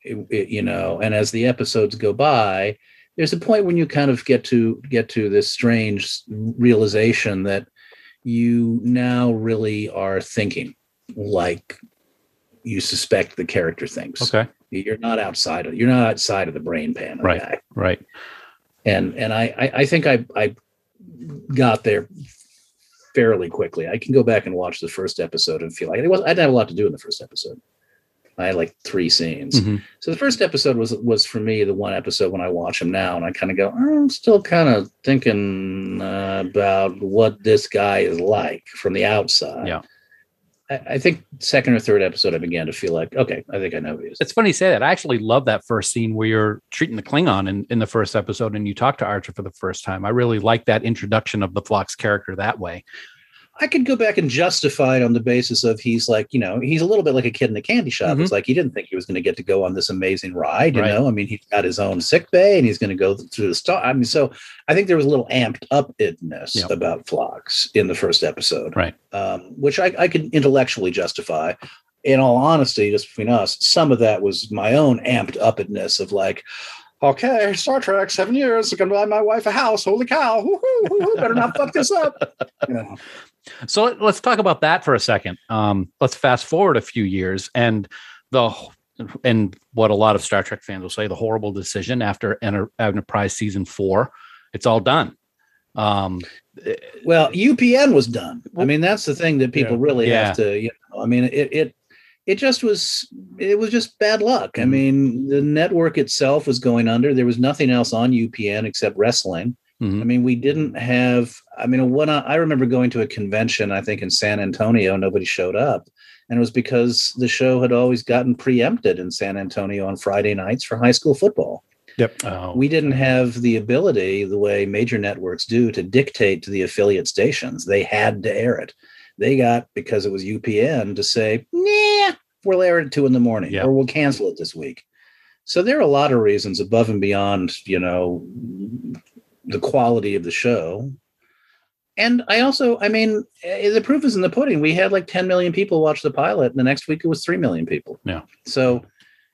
It- it- you know and as the episodes go by there's a point when you kind of get to get to this strange realization that you now really are thinking like you suspect the character thinks Okay. you're not outside of you're not outside of the brain pan of the Right. guy Right. and and I I, I think I I got there fairly quickly. I can go back and watch the first episode and feel like it was I didn't have a lot to do in the first episode. I had like three scenes. Mhm. So the first episode was was for me the one episode when I watch them now, and I kind of go, I'm still kind of thinking uh, about what this guy is like from the outside. Yeah. I, I think second or third episode, I began to feel like, okay, I think I know who he is. It's funny you say that. I actually love that first scene where you're treating the Klingon in, in the first episode and you talk to Archer for the first time. I really like that introduction of the Phlox character that way. I could go back and justify it on the basis of he's like, you know, he's a little bit like a kid in a candy shop. It's like he didn't think he was going to get to go on this amazing ride, you Mm-hmm. Right. know. I mean, he's got his own sick bay and he's going to go through the star. I mean, so I think there was a little amped up itness Yep. about Phlox in the first episode, Right. um, which I, I could intellectually justify. In all honesty, just between us, some of that was my own amped upness of like, okay, Star Trek, seven years, going to buy my wife a house. Holy cow! Woo-hoo, woo-hoo, better not fuck this up. You know. So let- let's talk about that for a second. Um, let's fast forward a few years and the and what a lot of Star Trek fans will say the horrible decision after Enter- Enterprise season four. It's all done. Um, Well, UPN was done. I mean, that's the thing that people really Yeah. have to. You know, I mean, it it it just was it was just bad luck. I Mhm. mean, the network itself was going under. There was nothing else on UPN except wrestling. mhm. I mean, we didn't have. I mean, when I, I remember going to a convention, I think in San Antonio, nobody showed up, and it was because the show had always gotten preempted in San Antonio on Friday nights for high school football Oh, we didn't have the ability the way major networks do to dictate to the affiliate stations they had to air it they got because it was upn to say nah we'll air it at two in the morning Yeah. or we'll cancel it this week so there are a lot of reasons above and beyond you know the quality of the show and i also i mean eh, the proof is in the pudding we had like 10 million people watch the pilot and the next week it was 3 million people Yeah. so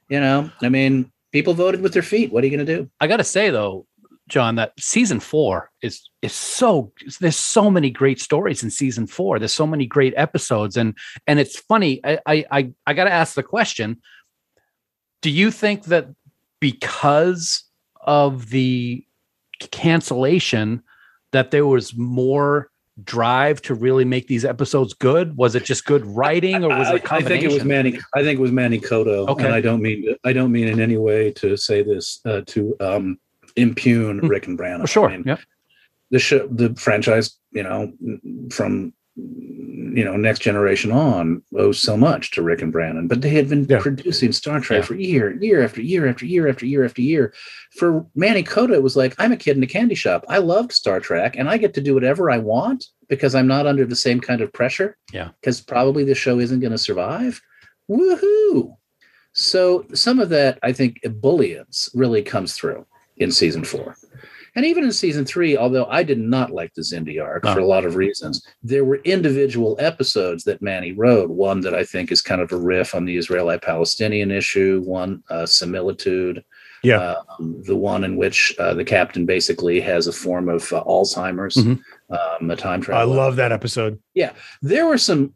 you know i mean people voted with their feet. What are you going to do? I got to say though, John, that season four is is so there's so many great stories in season four. There's so many great episodes, and and it's funny. I I I, I got to ask the question: Do you think that because of the cancellation, that there was more drive to really make these episodes good? Was it just good writing, or was it I, think it was Manny. I think it was Manny Coto. Okay. And I don't mean to, I don't mean in any way to say this uh, to um, impugn Hmm. Rick and Brannon. Oh, sure. I mean, yeah. the show, the franchise, you know, from you know next generation on owes so much to Rick and Brannon, but they had been Yeah. producing Star Trek Yeah. for year, year after year after year after year after year. For Manny Coto, it was like I'm a kid in a candy shop. I loved Star Trek, and I get to do whatever I want because I'm not under the same kind of pressure. Yeah. because probably the show isn't going to survive. Woohoo! So some of that, I think, ebullience really comes through in season four. And even in season three, although I did not like the Xindi arc No. for a lot of reasons, there were individual episodes that Manny wrote. One that I think is kind of a riff on the Israeli Palestinian issue, one, uh, Similitude. Yeah. Um, the one in which uh, the captain basically has a form of uh, Alzheimer's, Mhm. um, a time travel. I love that episode. Yeah. There were some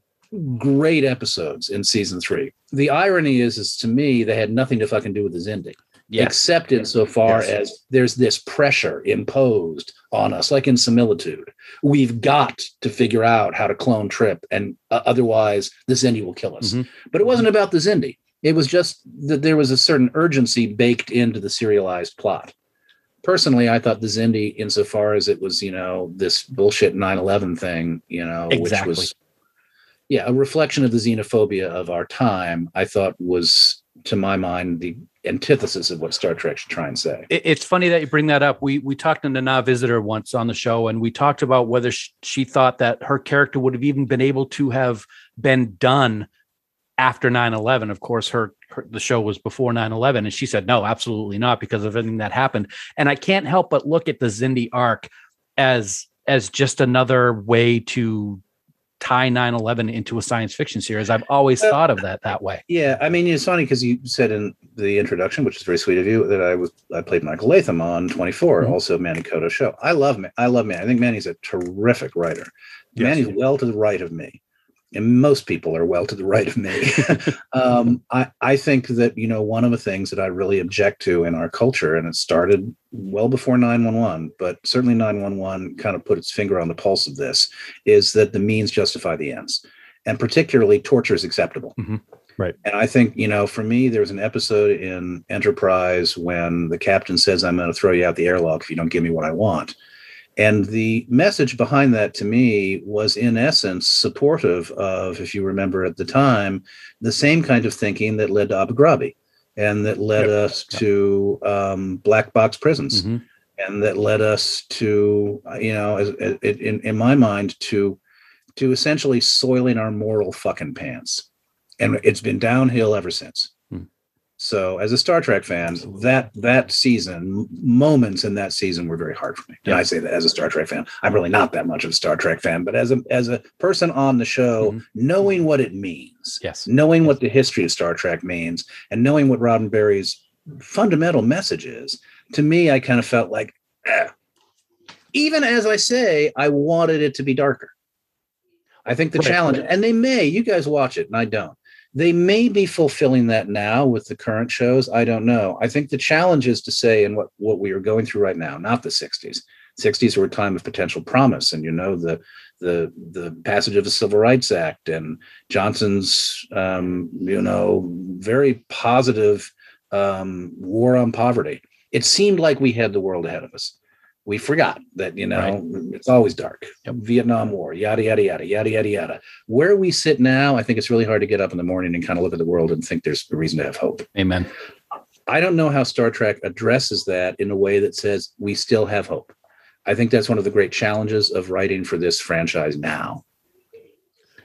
great episodes in season three. The irony is, is to me, they had nothing to fucking do with the Xindi Yes. except insofar Yes. as there's this pressure imposed on us, like in similitude. We've got to figure out how to clone Trip, and uh, otherwise the Xindi will kill us. Mhm. But it wasn't about the Xindi. It was just that there was a certain urgency baked into the serialized plot. Personally, I thought the Xindi, insofar as it was, you know, this bullshit 9 11 thing, you know, Exactly. which was, yeah, a reflection of the xenophobia of our time, I thought was, to my mind, the antithesis of what Star Trek should try and say. It's funny that you bring that up. We we talked to Nana Visitor once on the show, and we talked about whether sh- she thought that her character would have even been able to have been done after 9-11 of course her, her the show was before 9-11 and she said no absolutely not because of everything that happened and i can't help but look at the Xindi arc as as just another way to tie 9-11 into a science fiction series i've always Uh, thought of that that way Yeah, I mean, it's funny because you said in the introduction, which is very sweet of you, that I was I played Michael Latham on 24, Mhm. also Manny Coto show. I love I love Manny. I think Manny's a terrific writer. Yes. Manny's well to the right of me, and most people are well to the right of me. um, I I think that you know one of the things that I really object to in our culture, and it started well before 911, but certainly 911 kind of put its finger on the pulse of this, is that the means justify the ends, and particularly torture is acceptable. Right. And I think, you know, for me, there was an episode in Enterprise when the captain says, I'm going to throw you out the airlock if you don't give me what I want. And the message behind that to me was, in essence, supportive of, if you remember at the time, the same kind of thinking that led to Abu Ghraib and that led Yep. us to um, black box prisons Mhm. and that led us to, you know, as, as, in, in my mind, to to essentially soiling our moral fucking pants and it's been downhill ever since. So, as a Star Trek fan, that that season, moments in that season were very hard for me. And Yeah. I say that as a Star Trek fan. I'm really not that much of a Star Trek fan, but as a as a person on the show, Mhm. knowing what it means, yes knowing what the history of Star Trek means, and knowing what Roddenberry's fundamental message is, to me, I kind of felt like, eh. even as I say, I wanted it to be darker. I think the Right. challenge, and they may, you guys watch it, and I don't. They may be fulfilling that now with the current shows. I don't know. I think the challenge is to say, and what what we are going through right now, not the '60s. '60s were a time of potential promise, and you know the the the passage of the Civil Rights Act and Johnson's um, you know very positive um, war on poverty. It seemed like we had the world ahead of us. We forgot that you know it's always dark. Yep. Vietnam War, yada yada yada yada yada yada. Where we sit now, I think it's really hard to get up in the morning and kind of look at the world and think there's a reason to have hope. amen I don't know how Star Trek addresses that in a way that says we still have hope. I think that's one of the great challenges of writing for this franchise now.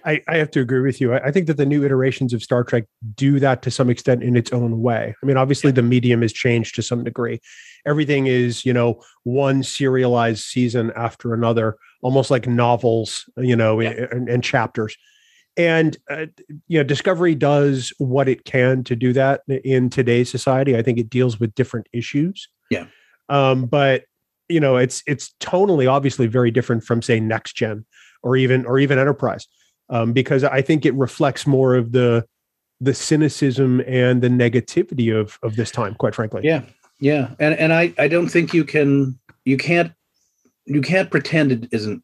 I, I have to agree with you. I, I think that the new iterations of Star Trek do that to some extent in its own way. I mean, obviously the medium has changed to some degree. Everything is, you know, one serialized season after another, almost like novels, you know, Yeah. and, and chapters. and uh, you know discovery does what it can to do that in today's society i think it deals with different issues Yeah. um but you know it's it's tonally obviously very different from say next gen or even or even enterprise um because i think it reflects more of the the cynicism and the negativity of of this time quite frankly Yeah, yeah, and and I I don't think you can you can't you can't pretend it isn't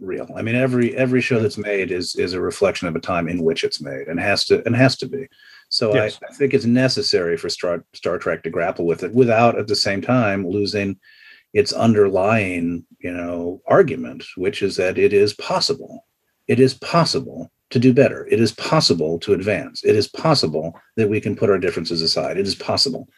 real. I mean, every every show that's made is is a reflection of a time in which it's made, and has to and has to be. So Yes. I, I think it's necessary for Star Star Trek to grapple with it without at the same time losing its underlying you know argument, which is that it is possible. It is possible to do better. It is possible to advance. It is possible that we can put our differences aside. It is possible.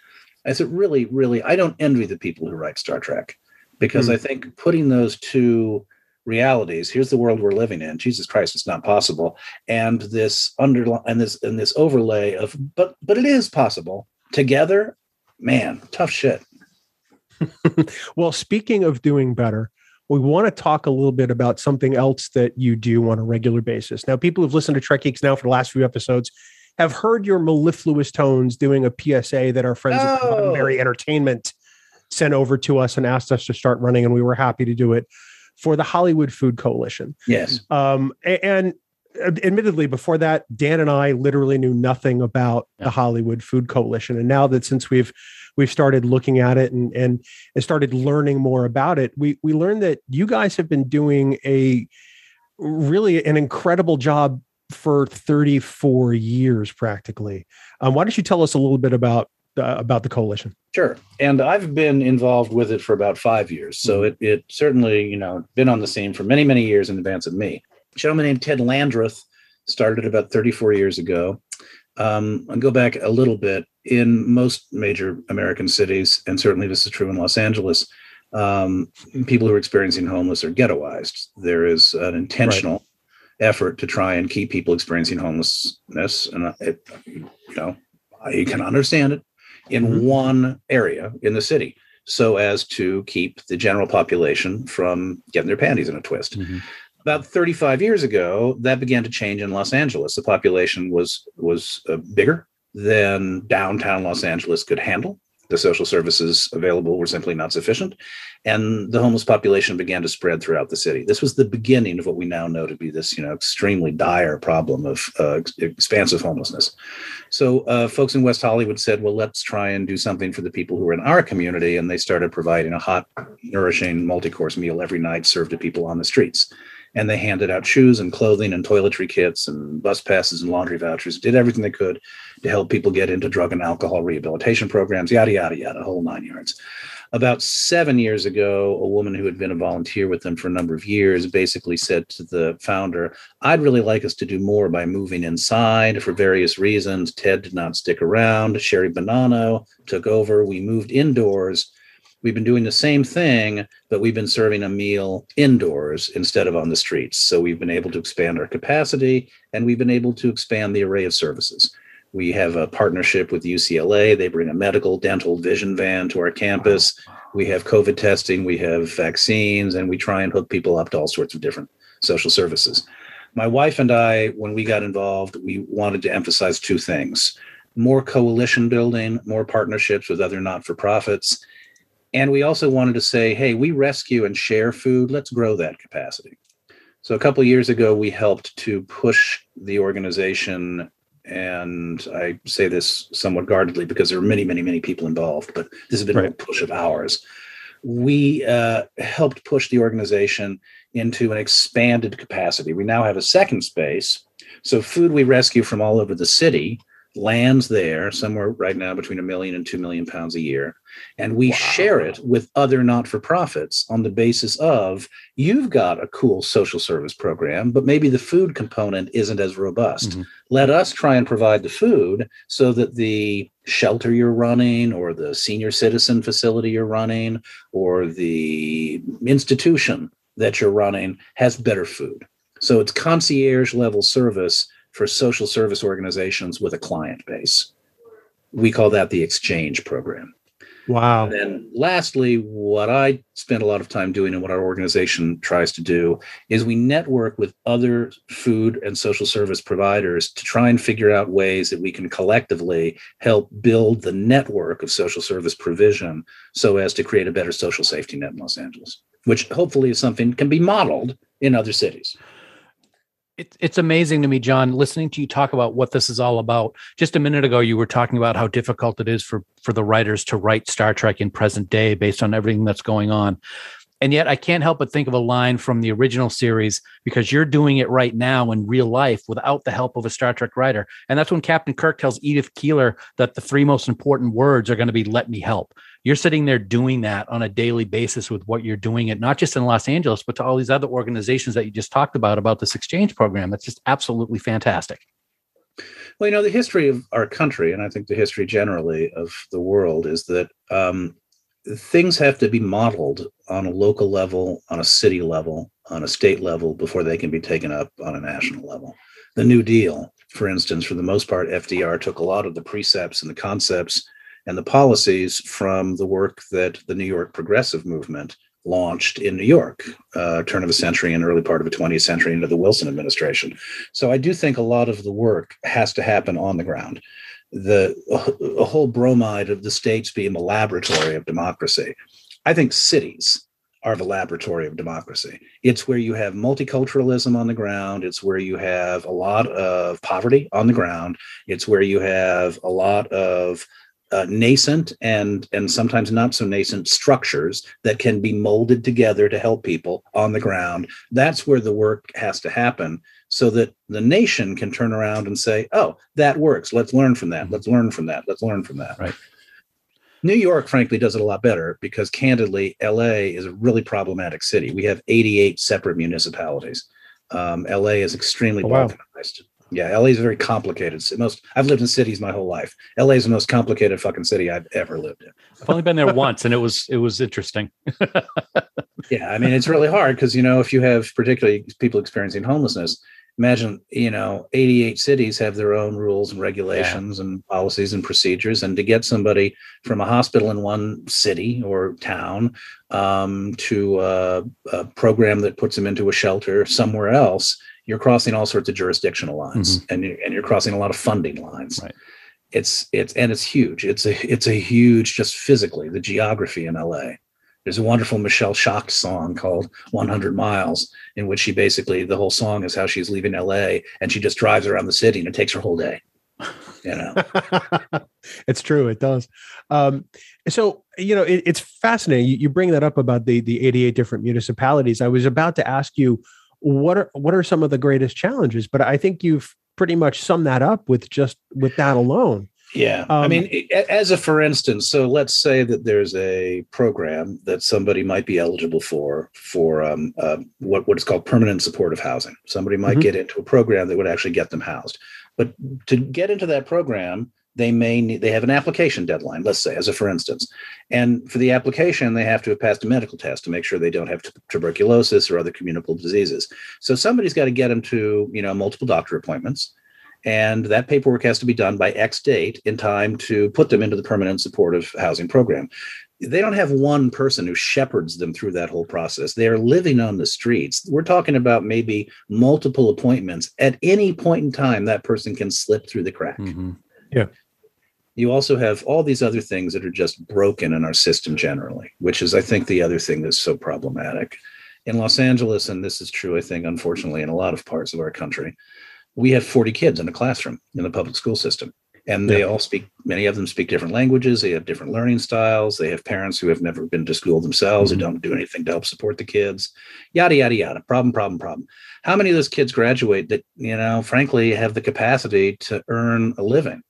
I said, really, really, I don't envy the people who write Star Trek because Hmm. I think putting those two realities, here's the world we're living in, Jesus Christ, it's not possible, and this underline and this and this overlay of but but it is possible together, man, tough shit. Well, speaking of doing better, we want to talk a little bit about something else that you do on a regular basis. Now, people who've listened to Trek Geeks now for the last few episodes have heard your mellifluous tones doing a PSA that our friends at Oh. Roddenberry Entertainment sent over to us and asked us to start running, and we were happy to do it for the Hollywood Food Coalition. Yes. Um, a- and, uh, admittedly, before that, Dan and I literally knew nothing about Yeah. the Hollywood Food Coalition. And now that since we've we've started looking at it and and, and started learning more about it, we we learned that you guys have been doing a really an incredible job for 34 years practically. Um, why don't you tell us a little bit about uh, about the coalition? Sure. And I've been involved with it for about five years. So it, it certainly, you know, been on the scene for many, many years in advance of me. A gentleman named Ted Landreth started about 34 years ago. Um, I'll go back a little bit. In most major American cities, and certainly this is true in Los Angeles, um, people who are experiencing homeless are ghettoized. There is an intentional effort to try and keep people experiencing homelessness, and it, you know, I can understand it in Mhm. one area in the city so as to keep the general population from getting their panties in a twist. Mhm. About 35 years ago, that began to change in Los Angeles. The population was was uh, bigger than downtown Los Angeles could handle. The social services available were simply not sufficient, and the homeless population began to spread throughout the city. This was the beginning of what we now know to be this, you know, extremely dire problem of uh, expansive homelessness. So uh, folks in West Hollywood said, well, let's try and do something for the people who are in our community. And they started providing a hot, nourishing multi-course meal every night served to people on the streets. And they handed out shoes and clothing and toiletry kits and bus passes and laundry vouchers, did everything they could to help people get into drug and alcohol rehabilitation programs, yada, yada, yada, whole nine yards. About seven years ago, a woman who had been a volunteer with them for a number of years basically said to the founder, I'd really like us to do more by moving inside for various reasons. Ted did not stick around. Sherry Bonanno took over. We moved indoors. We've been doing the same thing, but we've been serving a meal indoors instead of on the streets. So we've been able to expand our capacity and we've been able to expand the array of services. We have a partnership with UCLA. They bring a medical, dental, vision van to our campus. We have COVID testing, we have vaccines, and we try and hook people up to all sorts of different social services my wife and I, when we got involved, we wanted to emphasize two things more coalition building, more partnerships with other not for profits. And we also wanted to say, hey, we rescue and share food. Let's grow that capacity. So a couple of years ago, we helped to push the organization. And I say this somewhat guardedly because there are many, many, many people involved, but this has been a push of ours. We uh, helped push the organization into an expanded capacity. We now have a second space. So, food we rescue from all over the city lands there, somewhere right now between a million and two million pounds a year. And we share it with other not for profits on the basis of you've got a cool social service program, but maybe the food component isn't as robust. Mhm. Let us try and provide the food so that the shelter you're running, or the senior citizen facility you're running, or the institution that you're running has better food. So it's concierge level service for social service organizations with a client base. We call that the exchange program. Wow. And then lastly, what I spend a lot of time doing and what our organization tries to do is we network with other food and social service providers to try and figure out ways that we can collectively help build the network of social service provision so as to create a better social safety net in Los Angeles, which hopefully is something can be modeled in other cities. It's it's amazing to me, John, listening to you talk about what this is all about. Just a minute ago, you were talking about how difficult it is for for the writers to write Star Trek in present day based on everything that's going on. And yet I can't help but think of a line from the original series because you're doing it right now in real life without the help of a Star Trek writer. And that's when Captain Kirk tells Edith Keeler that the three most important words are going to be let me help you're sitting there doing that on a daily basis with what you're doing it not just in los angeles but to all these other organizations that you just talked about about this exchange program. That's just absolutely fantastic. Well you know the history of our country and i think the history generally of the world is that um, things have to be modeled on a local level on a city level on a state level before they can be taken up on a national level. The new deal for instance for the most part fdr took a lot of the precepts and the concepts and the policies from the work that the New York progressive movement launched in New York, uh, turn of a century and early part of the 20th century into the Wilson administration. So I do think a lot of the work has to happen on the ground. The a whole bromide of the states being the laboratory of democracy. I think cities are the laboratory of democracy. It's where you have multiculturalism on the ground. It's where you have a lot of poverty on the ground. It's where you have a lot of uh, nascent and and sometimes not so nascent structures that can be molded together to help people on the ground that's where the work has to happen so that the nation can turn around and say oh that works let's learn from that let's learn from that let's learn from that right New York, frankly, does it a lot better because, candidly, LA is a really problematic city. We have 88 separate municipalities. Um, LA is extremely oh, wow. balkanized. Yeah, LA is very complicated. It's the most I've lived in cities my whole life. LA is the most complicated fucking city I've ever lived in. I've only been there once, and it was it was interesting. yeah, I mean it's really hard because you know if you have particularly people experiencing homelessness, imagine you know 88 cities have their own rules and regulations yeah. and policies and procedures, and to get somebody from a hospital in one city or town um, to uh, a program that puts them into a shelter somewhere else you're crossing all sorts of jurisdictional lines mm-hmm. and, you, and you're crossing a lot of funding lines. Right. it's it's and it's huge. It's a it's a huge just physically the geography in la there's a wonderful michelle shocked song called 100 miles in which she basically the whole song is how she's leaving la and she just drives around the city and it takes her whole day you know? It's true it does. Um, so you know it, it's fascinating. You, you bring that up about the the 88 different municipalities. I was about to ask you what are what are some of the greatest challenges? But i think you've pretty much summed that up with just with that alone. Yeah. Um, i mean as a for instance so let's say that there's a program that somebody might be eligible for for um, uh, what, what is called permanent supportive housing. Somebody might mm-hmm. get into a program that would actually get them housed. But to get into that program they may need they have an application deadline let's say as a for instance and for the application they have to have passed a medical test to make sure they don't have t- tuberculosis or other communicable diseases so somebody's got to get them to you know multiple doctor appointments and that paperwork has to be done by x date in time to put them into the permanent supportive housing program they don't have one person who shepherds them through that whole process. They are living on the streets. We're talking about maybe multiple appointments. At any point in time, that person can slip through the crack. Mm-hmm. Yeah you also have all these other things that are just broken in our system generally, which is, I think, the other thing that's so problematic. In Los Angeles, and this is true, I think, unfortunately, in a lot of parts of our country, we have 40 kids in a classroom in the public school system. And they yeah. all speak, many of them speak different languages. They have different learning styles. They have parents who have never been to school themselves, mm-hmm. who don't do anything to help support the kids, yada, yada, yada. Problem, problem, problem. How many of those kids graduate that, you know, frankly, have the capacity to earn a living?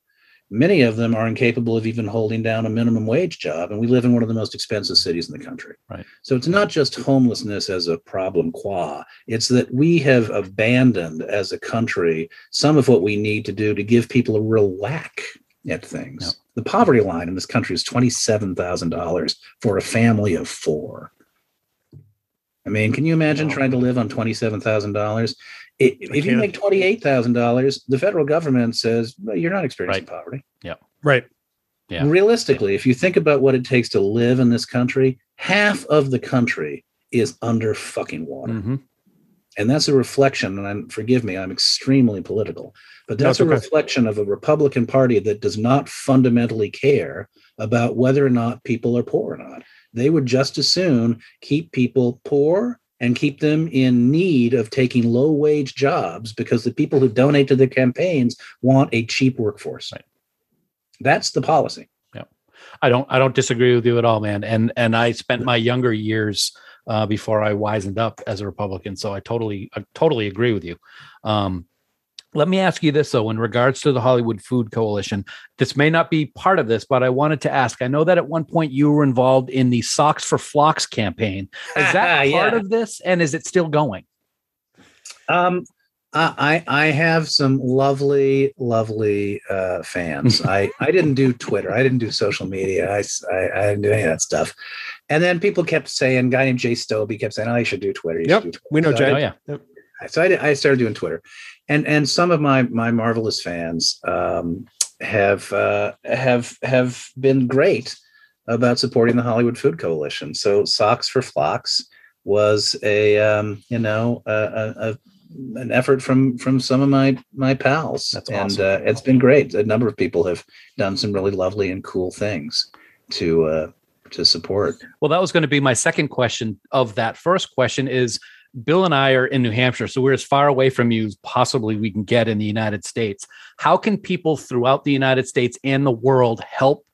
Many of them are incapable of even holding down a minimum wage job and we live in one of the most expensive cities in the country. Right. So it's not just homelessness as a problem qua it's that we have abandoned as a country some of what we need to do to give people a real whack at things. Yep. the poverty line in this country is $27000 for a family of four. I mean, can you imagine trying to live on twenty-seven thousand dollars? If you make twenty-eight thousand dollars, the federal government says well, you're not experiencing right. poverty. Yeah, right. Yeah. Realistically, if you think about what it takes to live in this country, half of the country is under fucking water. Mhm. And that's a reflection, and I'm, forgive me, I'm extremely political, but No, that's a okay. reflection of a Republican Party that does not fundamentally care about whether or not people are poor or not. They would just as soon keep people poor and keep them in need of taking low wage jobs because the people who donate to the campaigns want a cheap workforce. Right. That's the policy. Yeah. I don't I don't disagree with you at all, man. And and I spent my younger years uh, before I wisened up as a Republican, so I totally I totally agree with you. Um, let me ask you this though, in regards to the Hollywood Food Coalition, this may not be part of this, but I wanted to ask. I know that at one point you were involved in the Socks for Phlox campaign. Is that part Yeah. of this, and is it still going? Um, I I I have some lovely lovely uh, fans. I I didn't do Twitter. I didn't do social media. I I didn't do any of that stuff. And then people kept saying, a guy named Jay Stobie kept saying, "Oh, you should do Twitter." You Yep, do Twitter." we know So I Jay. Oh did- yeah, so I, did, I started doing Twitter, and and some of my my marvelous fans um, have uh, have have been great about supporting the Hollywood Food Coalition. So Socks for Phlox was a um, you know a, a, a an effort from from some of my my pals, That's and awesome. uh, it's been great. A number of people have done some really lovely and cool things to uh, to support. Well, that was going to be my second question of that first question is Bill and I are in New Hampshire, so we're as far away from you as possibly we can get in the United States. How can people throughout the United States and the world help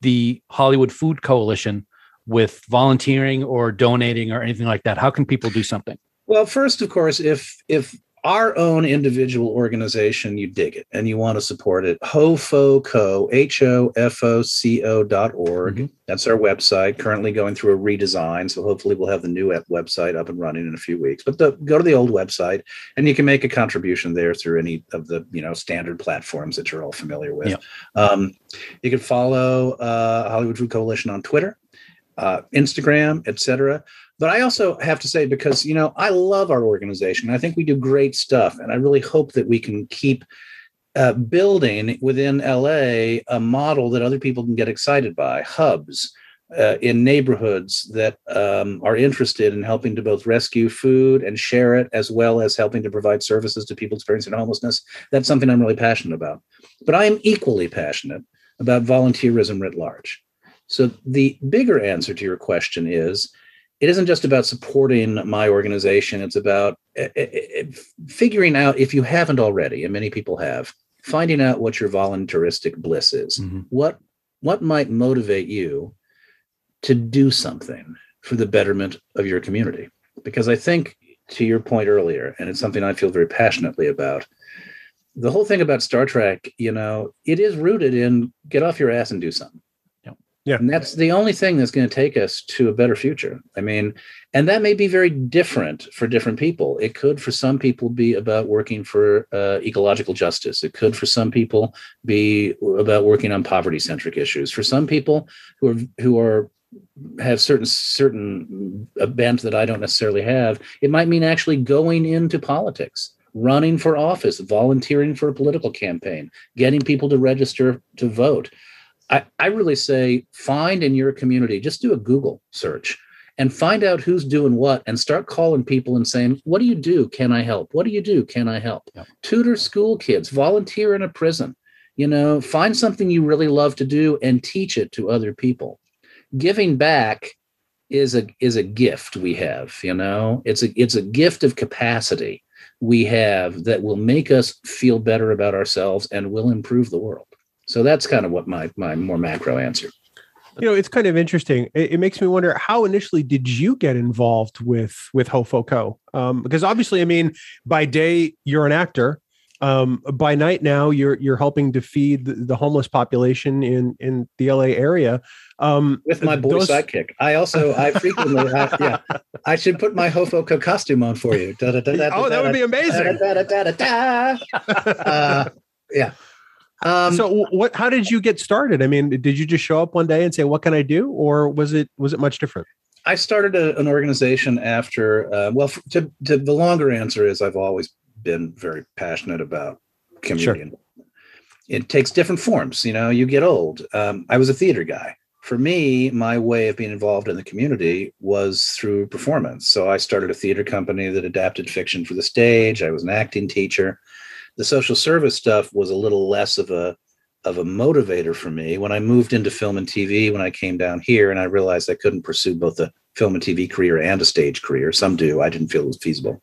the Hollywood Food Coalition with volunteering or donating or anything like that? How can people do something? Well, first, of course, if if our own individual organization, you dig it and you want to support it, HOFOCO, H O F O C O dot org. Mhm. That's our website, currently going through a redesign. So hopefully we'll have the new website up and running in a few weeks. But the, go to the old website and you can make a contribution there through any of the you know standard platforms that you're all familiar with. Yeah. Um, you can follow uh, Hollywood Food Coalition on Twitter, uh, Instagram, etc. But I also have to say, because you know, I love our organization. I think we do great stuff, and I really hope that we can keep uh, building within LA a model that other people can get excited by. Hubs uh, in neighborhoods that um, are interested in helping to both rescue food and share it, as well as helping to provide services to people experiencing homelessness. That's something I'm really passionate about. But I am equally passionate about volunteerism writ large. So the bigger answer to your question is it isn't just about supporting my organization. It's about uh, uh, uh, figuring out if you haven't already and many people have finding out what your voluntaristic bliss is. Mhm. what what might motivate you to do something for the betterment of your community? Because i think to your point earlier and it's something i feel very passionately about the whole thing about star trek you know it is rooted in get off your ass and do something Yeah. and that's the only thing that's going to take us to a better future. I mean, and that may be very different for different people. It could, for some people, be about working for uh, ecological justice. It could, for some people, be about working on poverty-centric issues. For some people who are who are have certain certain uh, bent that I don't necessarily have, it might mean actually going into politics, running for office, volunteering for a political campaign, getting people to register to vote. I, I really say find in your community, just do a Google search and find out who's doing what and start calling people and saying, What do you do? Can I help? What do you do? Can I help? Yep. Tutor school kids, volunteer in a prison, you know, find something you really love to do and teach it to other people. Giving back is a is a gift we have, you know, it's a it's a gift of capacity we have that will make us feel better about ourselves and will improve the world. So that's kind of what my my more macro answer. You know, it's kind of interesting. It, it makes me wonder how initially did you get involved with with Hofoco? Um, because obviously, I mean, by day you're an actor. Um, by night now you're you're helping to feed the, the homeless population in in the LA area. Um, With my boy those- sidekick, I also I frequently I, yeah I should put my Hofoco costume on for you. Oh, that would be amazing. Uh, yeah. Um, so what how did you get started i mean did you just show up one day and say what can i do or was it was it much different I started a, an organization after, uh, well, to, to the longer answer is I've always been very passionate about community. involvement. it takes different forms. You know, you get old. Um, I was a theater guy. For me, my way of being involved in the community was through performance. So I started a theater company that adapted fiction for the stage. I was an acting teacher. The social service stuff was a little less of a of a motivator for me when I moved into film and TV. When I came down here, and I realized I couldn't pursue both a film and TV career and a stage career. Some do. I didn't feel it was feasible.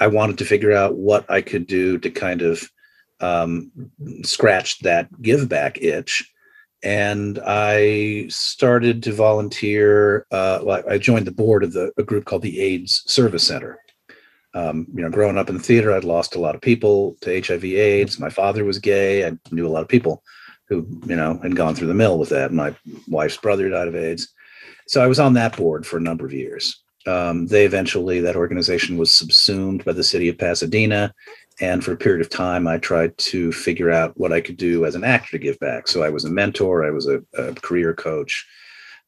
I wanted to figure out what I could do to kind of um, scratch that give back itch. And I started to volunteer. Uh, well, I joined the board of the, a group called the AIDS Service Center. Um, you know, growing up in the theater, I'd lost a lot of people to HIV/AIDS. My father was gay. I knew a lot of people who, you know, had gone through the mill with that. My wife's brother died of AIDS. So I was on that board for a number of years. Um, they eventually, that organization was subsumed by the city of Pasadena. And for a period of time, I tried to figure out what I could do as an actor to give back. So I was a mentor, I was a, a career coach,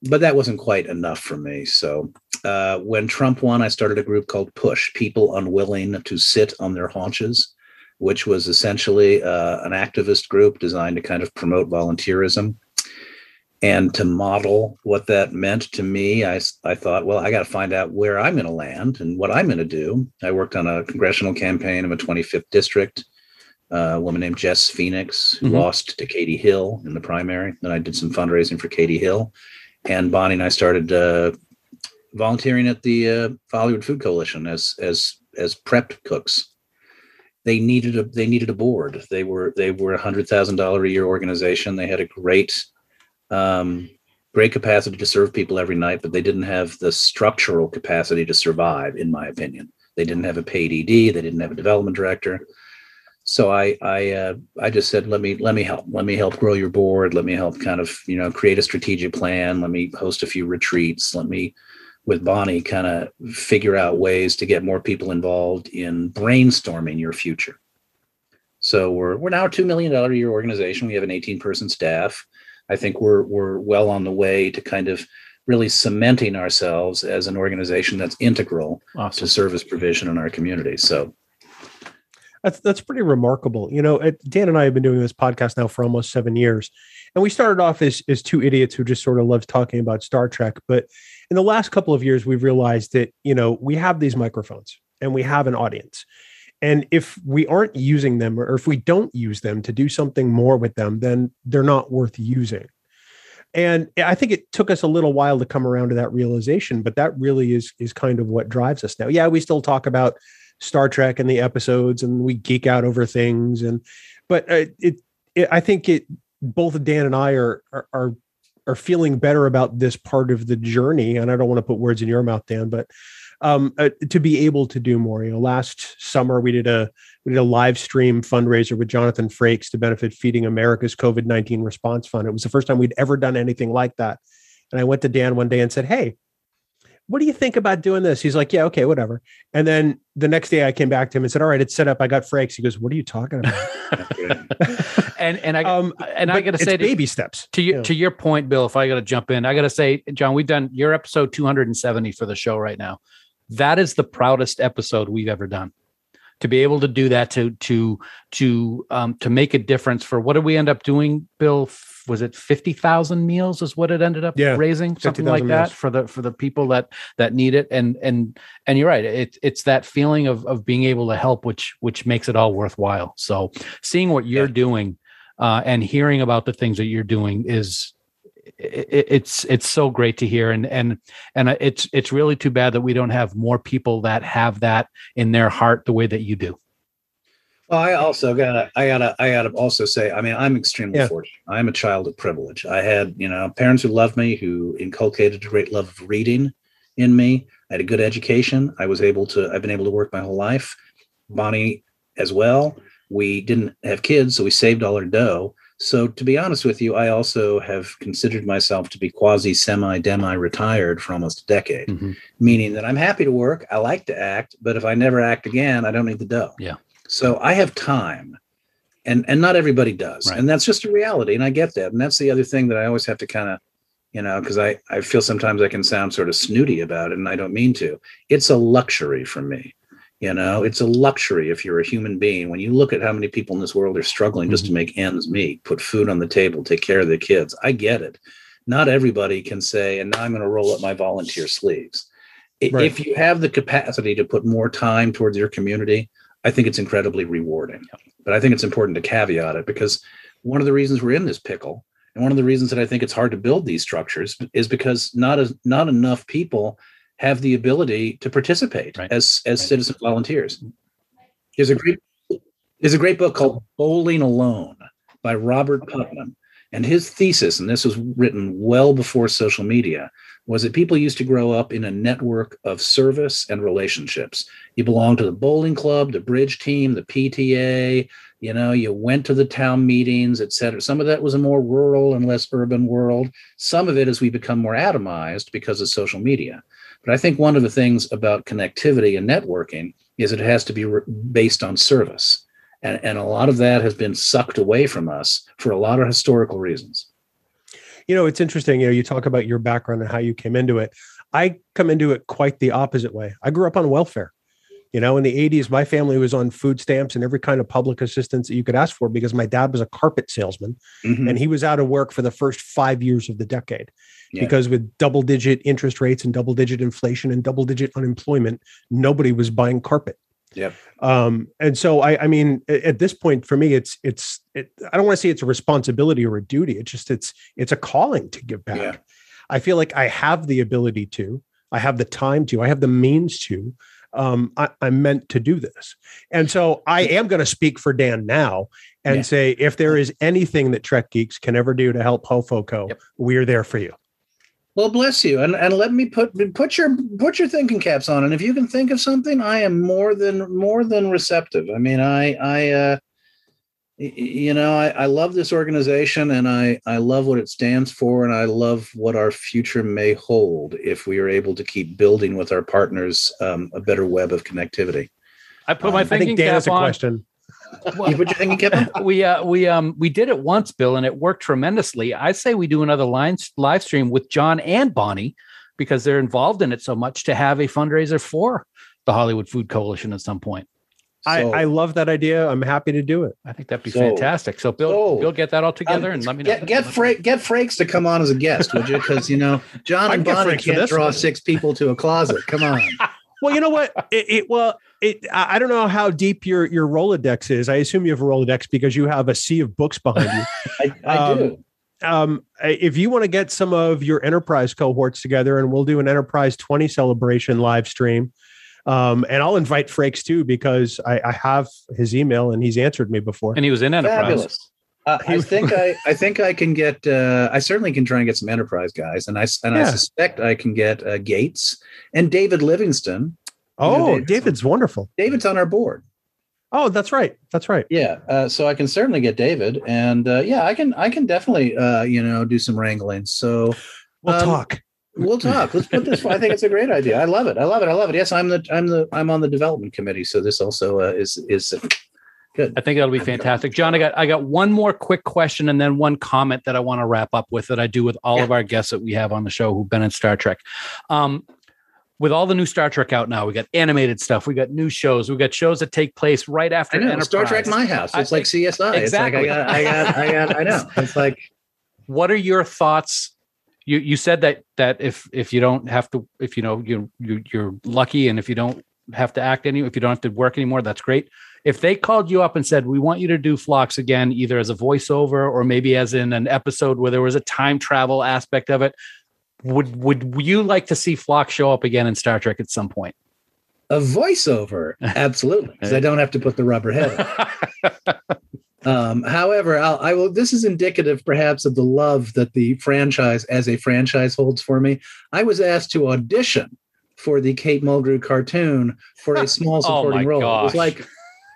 but that wasn't quite enough for me. So uh, when Trump won, I started a group called Push People Unwilling to Sit on Their Haunches, which was essentially uh, an activist group designed to kind of promote volunteerism. And to model what that meant to me i, I thought well i got to find out where i'm going to land and what i'm going to do. I worked on a congressional campaign in a 25th district. Uh, a woman named jess phoenix who Mhm. lost to katie hill in the primary. Then i did some fundraising for katie hill and bonnie and i started uh, volunteering at the uh, hollywood food coalition as as as prep cooks they needed a they needed a board they were they were a hundred thousand dollar a year organization they had a great um, great capacity to serve people every night, but they didn't have the structural capacity to survive, in my opinion. They didn't have a paid ED, they didn't have a development director. So I I uh, I just said, let me let me help, let me help grow your board, let me help kind of you know create a strategic plan, let me host a few retreats, let me with Bonnie kind of figure out ways to get more people involved in brainstorming your future. So we're we're now a two million dollar a year organization. We have an 18 person staff. I think we're we're well on the way to kind of really cementing ourselves as an organization that's integral Awesome. to service provision in our community. So That's that's pretty remarkable. You know, Dan and I have been doing this podcast now for almost seven years, and we started off as as two idiots who just sort of loved talking about Star Trek. But in the last couple of years, we've realized that you know we have these microphones and we have an audience, and if we aren't using them or if we don't use them to do something more with them, then they're not worth using. And I think it took us a little while to come around to that realization, but that really is is kind of what drives us now. Yeah, we still talk about Star Trek and the episodes, and we geek out over things. And but uh, it, it, I think it both Dan and I are are are, are feeling better about this part of the journey. And I don't want to put words in your mouth, Dan, but um, uh, to be able to do more. You know, last summer we did a we did a live stream fundraiser with Jonathan Frakes to benefit Feeding America's COVID nineteen Response Fund. It was the first time we'd ever done anything like that. And I went to Dan one day and said, "Hey." What do you think about doing this? He's like, yeah, okay, whatever. And then the next day I came back to him and said, all right, it's set up. I got Frakes. He goes, what are you talking about? and and I um, and I got to say to, baby steps. to your Yeah. to your point, Bill. If I got to jump in, I got to say, John, we've done your episode 270 for the show right now. That is the proudest episode we've ever done. To be able to do that, to to to um, to make a difference for what did we end up doing, Bill? Was it fifty thousand meals? Is what it ended up Yeah, raising, something 50,000 like that meals. for the for the people that that need it. And and and you're right. It's it's that feeling of of being able to help, which which makes it all worthwhile. So seeing what you're doing uh, and hearing about the things that you're doing is it, it's it's so great to hear and and and it's it's really too bad that we don't have more people that have that in their heart the way that you do Well, I also gotta, I gotta, I gotta also say, I mean, I'm extremely Yeah. fortunate. I'm a child of privilege. I had, you know, parents who loved me, who inculcated a great love of reading in me. I had a good education. I was able to, I've been able to work my whole life. Bonnie as well. We didn't have kids, so we saved all our dough. So to be honest with you, I also have considered myself to be quasi semi demi retired for almost a decade, mm-hmm. meaning that I'm happy to work. I like to act, but if I never act again, I don't need the dough. Yeah. So I have time. And and not everybody does. Right. And that's just a reality. And I get that. And that's the other thing that I always have to kind of, you know, because I, I feel sometimes I can sound sort of snooty about it and I don't mean to. It's a luxury for me. You know, it's a luxury if you're a human being. When you look at how many people in this world are struggling just to mm-hmm. make ends meet, put food on the table, take care of their kids, I get it. Not everybody can say, and now I'm going to roll up my volunteer sleeves. Right. If you have the capacity to put more time towards your community, I think it's incredibly rewarding. But I think it's important to caveat it because one of the reasons we're in this pickle, and one of the reasons that I think it's hard to build these structures, is because not as not enough people have the ability to participate Right. as as Right. citizen volunteers. There's a great there's a great book called Bowling Alone by Robert Putnam. And his thesis, and this was written well before social media, was that people used to grow up in a network of service and relationships. You belonged to the bowling club, the bridge team, the PTA, you know, you went to the town meetings, et cetera. Some of that was a more rural and less urban world. Some of it as we become more atomized because of social media. But I think one of the things about connectivity and networking is it has to be re- based on service. And, and a lot of that has been sucked away from us for a lot of historical reasons. You know, it's interesting. You know, you talk about your background and how you came into it. I come into it quite the opposite way. I grew up on welfare. You know, in the 80s, my family was on food stamps and every kind of public assistance that you could ask for because my dad was a carpet salesman Mhm. and he was out of work for the first five years of the decade. Yeah. Because with double digit interest rates and double digit inflation and double digit unemployment, nobody was buying carpet. Yep. Um, and so I, I mean, at this point for me, it's it's it, I don't want to say it's a responsibility or a duty. It's just it's it's a calling to give back. Yeah. I feel like I have the ability to, I have the time to, I have the means to. Um, I, I'm meant to do this, and so I am going to speak for Dan now and Yeah. say if there is anything that Trek Geeks can ever do to help HoFoCo, Yep. we're there for you. Well, bless you, and and let me put put your put your thinking caps on, and if you can think of something, I am more than more than receptive. I mean, I I uh, y- y- you know I, I love this organization, and I I love what it stands for, and I love what our future may hold if we are able to keep building with our partners um, a better web of connectivity. I put my I thinking think Dan cap has a on. question. You put your thinking cap on. we uh we um we did it once bill and it worked tremendously i say we do another line live stream with john and bonnie because they're involved in it so much to have a fundraiser for the hollywood food coalition at some point I, So- I love that idea. I'm happy to do it. i think that'd be So- fantastic so bill so, bill get that all together Um, and let me know Get get Fra- get Frakes to come on as a guest, would you? Because you know John I'd and Bonnie can't draw one. six people to a closet. Come on. Well, you know what? It, it well, it, I I don't know how deep your your Rolodex is. I assume you have a Rolodex because you have a sea of books behind you. I, I Um, do. um, if you want to get some of your enterprise cohorts together, and we'll do an Enterprise 20 celebration live stream. Um, and I'll invite Frakes too because I, I have his email and he's answered me before. and he was in enterprise Fabulous. Uh, I think I, I think I can get. Uh, I certainly can try and get some enterprise guys, and I s- and I suspect I can get uh, Gates and David Livingston. Oh, David's- David's wonderful. David's on our board. Oh, that's right. That's right. Yeah, uh, so I can certainly get David, and uh, yeah, I can I can definitely uh, you know do some wrangling. So We'll Um, talk. we'll talk. Let's put this. I think it's a great idea. I love it. I love it. I love it. Yes, I'm the I'm the I'm on the development committee, so this also uh, is is good. I think that'll be fantastic. John, I got I got one more quick question and then one comment that I want to wrap up with that I do with all of our guests that we have on the show who've been in Star Trek. Um, with all the new Star Trek out now, we got animated stuff, we got new shows, we got shows that take place right after I know Enterprise. Star Trek My House. It's I- like CSI. exactly. It's like I got I got I got I know. It's like What are your thoughts? You you said that that if if you don't have to if you know you you you're lucky and if you don't have to act any if you don't have to work anymore, that's great. If they called you up and said, "We want you to do Phlox again, either as a voiceover or maybe as in an episode where there was a time travel aspect of it," would would you like to see Phlox show up again in Star Trek at some point? a voiceover. Absolutely, because I don't have to put the rubber head. Um, however, I'll, I will. This is indicative, perhaps, of the love that the franchise, as a franchise, holds for me. I was asked to audition for the Kate Mulgrew cartoon for a small Oh my supporting role. It was like,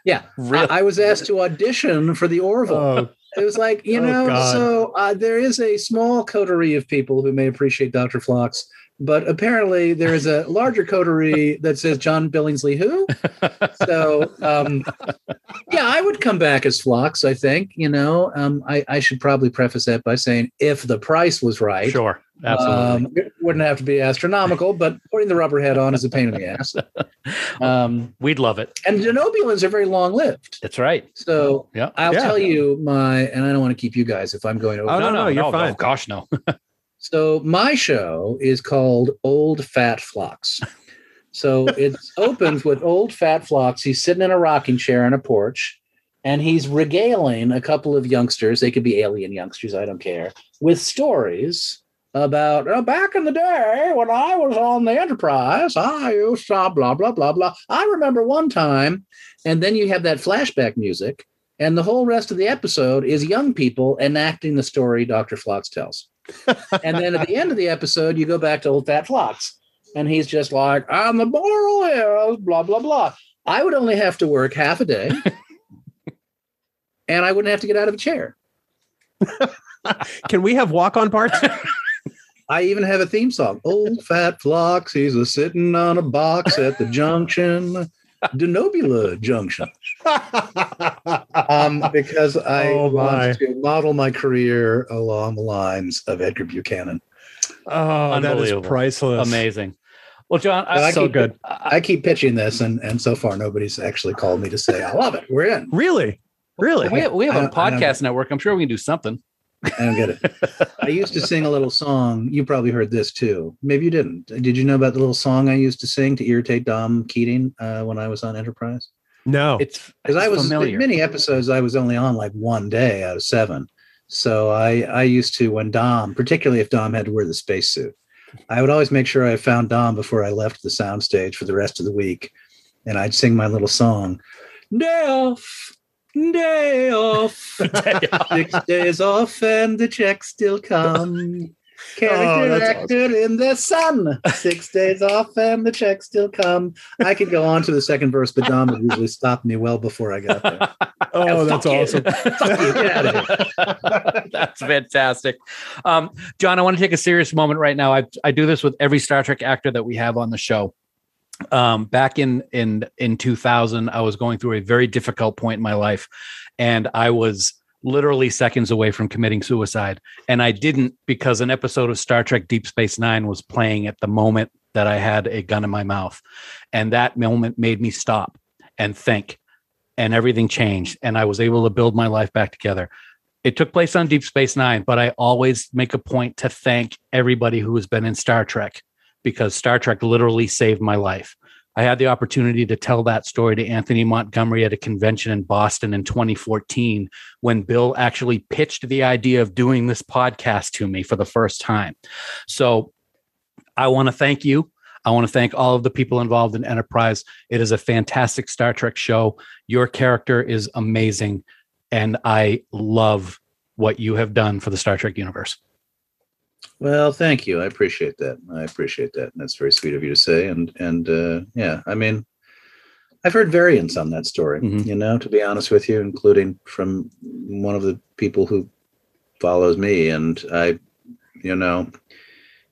yeah, Really? I, I was asked to audition for the Orville. Oh, It was like, you Oh, know, God. so uh, there is a small coterie of people who may appreciate Dr. Phlox but apparently there is a larger coterie that says John Billingsley who. So um, yeah, I would come back as Phlox. I think you know. Um, I, I should probably preface that by saying if the price was right, Sure. Absolutely. um, it wouldn't have to be astronomical, but putting the rubber head on is a pain in the ass. Um, We'd love it. and Denobulans are very long lived. That's right. So Yeah. I'll Yeah. tell you my, and I don't want to keep you guys if I'm going over. Oh, no, no, you're fine. Oh, gosh, no. So my show is called Old Fat Phlox. So it opens with Old Fat Phlox. He's sitting in a rocking chair on a porch, and he's regaling a couple of youngsters. They could be alien youngsters, I don't care, with stories about "Oh, back in the day when I was on the Enterprise. I used to blah blah blah blah. I remember one time, and then you have that flashback music, and the whole rest of the episode is young people enacting the story Dr. Phlox tells. And then at the end of the episode, you go back to old fat Phlox, and he's just like, "I'm the moral hero," blah blah blah. I would only have to work half a day, and I wouldn't have to get out of a chair. Can we have walk on parts? I even have a theme song. Old fat Phlox, he's a sitting on a box at the junction, Denobula Junction. Um, because I Oh, want to model my career along the lines of Edgar Buchanan. oh, that is priceless. Amazing. Well, John, I, I So keep- good. I keep pitching this, and and so far nobody's actually called me to say I love it. We're in. Really? Really? we have, we have I a don't- I don't- podcast network. I'm sure we can do something. I don't get it. I used to sing a little song. You probably heard this too. Maybe you didn't. Did you know about the little song I used to sing to irritate Dom Keating uh, when I was on Enterprise? No. It's Because I was familiar. many episodes. I was only on like one day out of seven. So I I used to when Dom, particularly if Dom had to wear the spacesuit, I would always make sure I found Dom before I left the soundstage for the rest of the week, and I'd sing my little song. Day off, day off, six days off, and the check still come. Character Oh, actor in the sun. Six days off and the checks still come. I could go on to the second verse, but Dom would usually stop me well before I got there. oh, that's awesome. You, get out of here. That's fantastic. Um, John, I want to take a serious moment right now. I, I do this with every Star Trek actor that we have on the show. Um, back in in in 2000, I was going through a very difficult point in my life, and I was literally seconds away from committing suicide. And I didn't because an episode of Star Trek Deep Space Nine was playing at the moment that I had a gun in my mouth, and that moment made me stop and think, and everything changed, and I was able to build my life back together it took place on Deep Space Nine, but I always make a point to thank everybody who has been in Star Trek because Star Trek literally saved my life. I had the opportunity to tell that story to Anthony Montgomery at a convention in Boston in 2014 when Bill actually pitched the idea of doing this podcast to me for the first time. So I want to thank you. I want to thank all of the people involved in Enterprise. It is a fantastic Star Trek show. Your character is amazing and I love what you have done for the Star Trek universe. Well, thank you. I appreciate that. I appreciate that. That's very sweet of you to say. And and uh, yeah, I mean, I've heard variants on that story. Mhm. You know, to be honest with you, including from one of the people who follows me. And I, you know,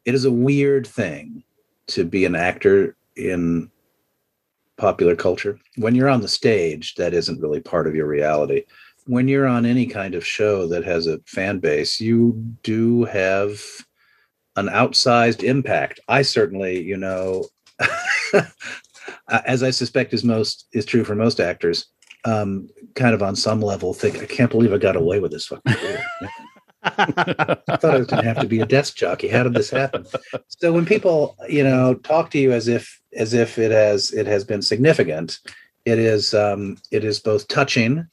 it is a weird thing to be an actor in popular culture. When you're on the stage, that isn't really part of your reality when you're on any kind of show that has a fan base, you do have an outsized impact. I certainly, you know, as I suspect is most is true for most actors, um, kind of on some level think I can't believe I got away with this fucking. I thought I was going to have to be a desk jockey. How did this happen? So when people, you know, talk to you as if as if it has it has been significant, it is um, it is both touching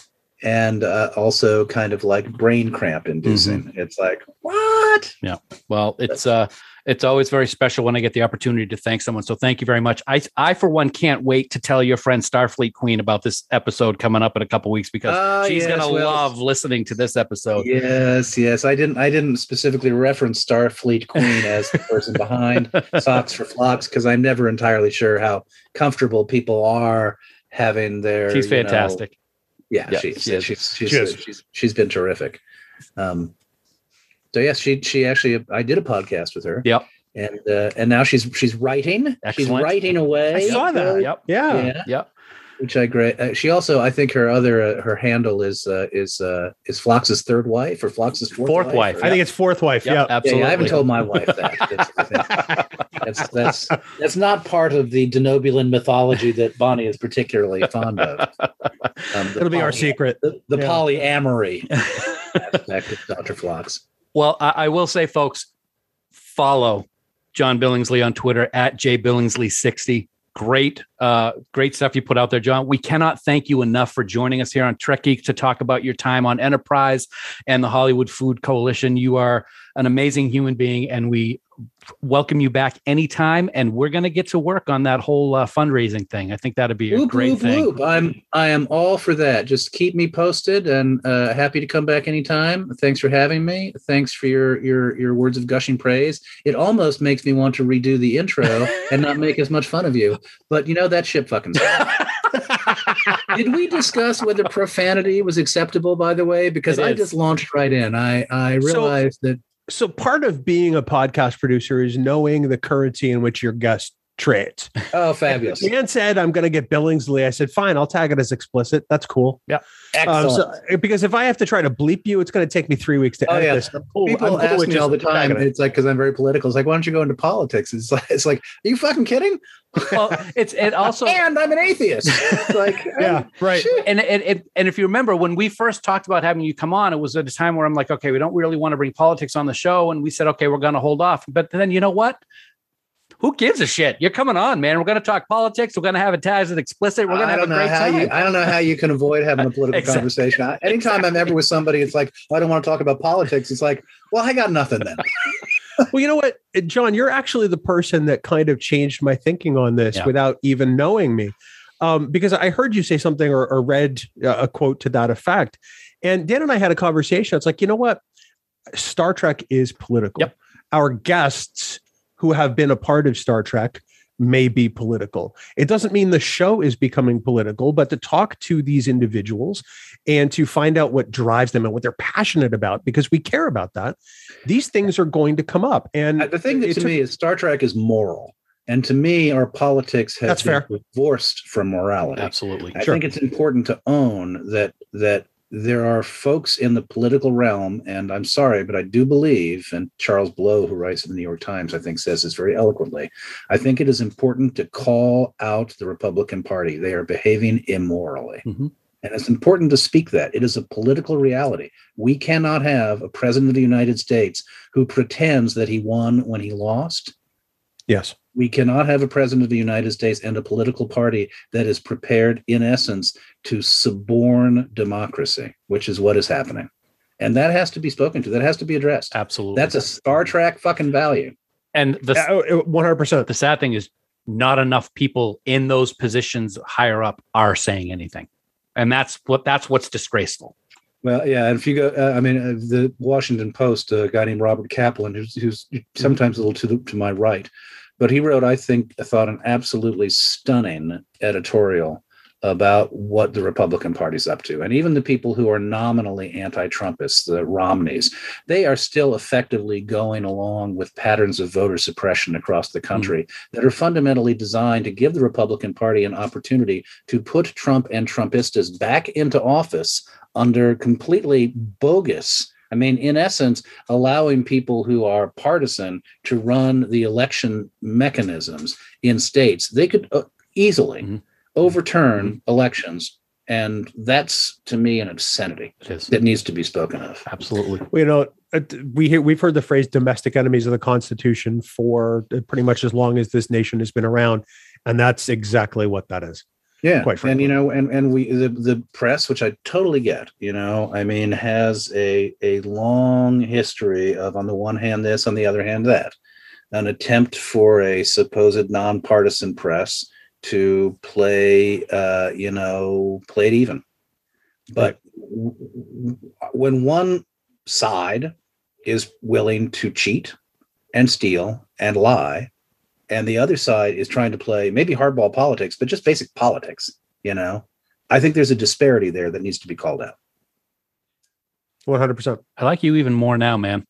and uh, also kind of like brain cramp inducing. It's like what? Yeah. Well, it's uh it's always very special when I get the opportunity to thank someone. So thank you very much. I I for one can't wait to tell your friend Starfleet Queen about this episode coming up in a couple weeks because Ah, she's yes, gonna well- love listening to this episode. Yes, yes. I didn't. I didn't specifically reference Starfleet Queen as the person behind Socks for Phlox because I'm never entirely sure how comfortable people are having their. She's you know, fantastic. Yeah, Yeah, she's, she is. she's she's She is. she's she's been terrific. Um, so yes, she she actually I did a podcast with her. Yep. and uh, and now she's she's writing. Excellent. She's writing away. I saw that. Yep. Yeah. Yeah, Yep. which I great. Uh, she also, I think, her other uh, her handle is uh, is uh, is Phlox's third wife or Phlox's fourth, Fourth wife. or- I think it's fourth wife. Yep. Yeah. Yeah, Absolutely. yeah, I haven't told my wife that. That's, that's that's that's not part of the Denobulan mythology that Bonnie is particularly fond of. Um, It'll be our secret. The, the Yeah. polyamory aspect of Dr. Phlox. Well, I, I will say, folks, follow John Billingsley on Twitter at jbillingsley60. Great, uh, great stuff you put out there, John. We cannot thank you enough for joining us here on Trek Geek to talk about your time on Enterprise and the Hollywood Food Coalition. You are an amazing human being, and we welcome you back anytime. And we're going to get to work on that whole uh, fundraising thing. I think that'd be a Whoop, great whoop, thing. whoop. I'm I am all for that. Just keep me posted and uh, happy to come back anytime. Thanks for having me. Thanks for your your your words of gushing praise. It almost makes me want to redo the intro and not make as much fun of you. But you know that shit fucking. Did we discuss whether profanity was acceptable? By the way, because I just launched right in. I I So- realized that So part of being a podcast producer is knowing the currency in which your guest trades. oh fabulous, Dan said, I'm going to get Billingsley. I said, fine, I'll tag it as explicit. That's cool. Yeah. Um, excellent. so, because if I have to try to bleep you, it's going to take me three weeks to Oh, edit yeah. this. I'm cool- People I'm cool ask with me all the time. it. It's like because I'm very political. It's like, why don't you go into politics? It's like, it's like, are you fucking kidding? Well, it's it also and I'm an atheist. It's like, Yeah, right. shit. and and, and and if you remember when we first talked about having you come on, it was at a time where I'm like, okay, we don't really want to bring politics on the show, and we said, okay, we're going to hold off. But then you know what? Who gives a shit? You're coming on, man. We're going to talk politics. We're going to have it tagged as explicit. We're going to I have a don't know great how time. you. I don't know how you can avoid having a political Exactly. conversation. I, anytime I'm ever with somebody, it's like "Oh, I don't want to talk about politics. It's like, well, I got nothing then. Well, you know what, Uh, John, you're actually the person that kind of changed my thinking on this Yeah. without even knowing me. Um, because I heard you say something or, or read uh, a quote to that effect. And Dan and I had a conversation. It's like, you know what? Star Trek is political. Yep. Our guests who have been a part of Star Trek may be political. It doesn't mean the show is becoming political, but to talk to these individuals and to find out what drives them and what they're passionate about, because we care about that, these things are going to come up. And Uh, the thing that to took- me is Star Trek is moral, and to me, our politics has That's been fair. divorced from morality. Absolutely. I Sure. think it's important to own that that there are folks in the political realm, and I'm sorry, but I do believe, and Charles Blow, who writes in the New York Times, I think says this very eloquently. I think it is important to call out the Republican Party. They are behaving immorally. Mhm. And it's important to speak that. It is a political reality. We cannot have a president of the United States who pretends that he won when he lost yes. we cannot have a president of the United States and a political party that is prepared, in essence, to suborn democracy, which is what is happening. And that has to be spoken to. That has to be addressed. Absolutely. That's a Star Trek fucking value. and the Uh, One hundred percent. the sad thing is not enough people in those positions higher up are saying anything. And that's what that's what's disgraceful. Well, yeah. And if you go, uh, I mean, uh, the Washington Post, a guy named Robert Kaplan, who's, who's sometimes a little to the, to my right, but he wrote, I think, I thought an absolutely stunning editorial about what the Republican Party's up to. And even the people who are nominally anti Trumpists, the Romneys, they are still effectively going along with patterns of voter suppression across the country that are fundamentally designed to give the Republican Party an opportunity to put Trump and Trumpistas back into office under completely bogus. I mean, in essence, allowing people who are partisan to run the election mechanisms in states. They could uh, easily Mhm. overturn elections. And that's to me an obscenity that needs to be spoken of. Absolutely. Well, you know, uh, we hear, we've heard the phrase "domestic enemies of the Constitution" for uh, pretty much as long as this nation has been around, and that's exactly what that is. Yeah, quite frankly. and you know, and and we the the press, which I totally get, you know, I mean, has a a long history of on the one hand this, on the other hand that, an attempt for a supposed nonpartisan press to play, uh, you know, play it even. But w- when one side is willing to cheat and steal and lie, and the other side is trying to play maybe hardball politics, but just basic politics, you know, I think there's a disparity there that needs to be called out. One hundred percent. I like you even more now, man.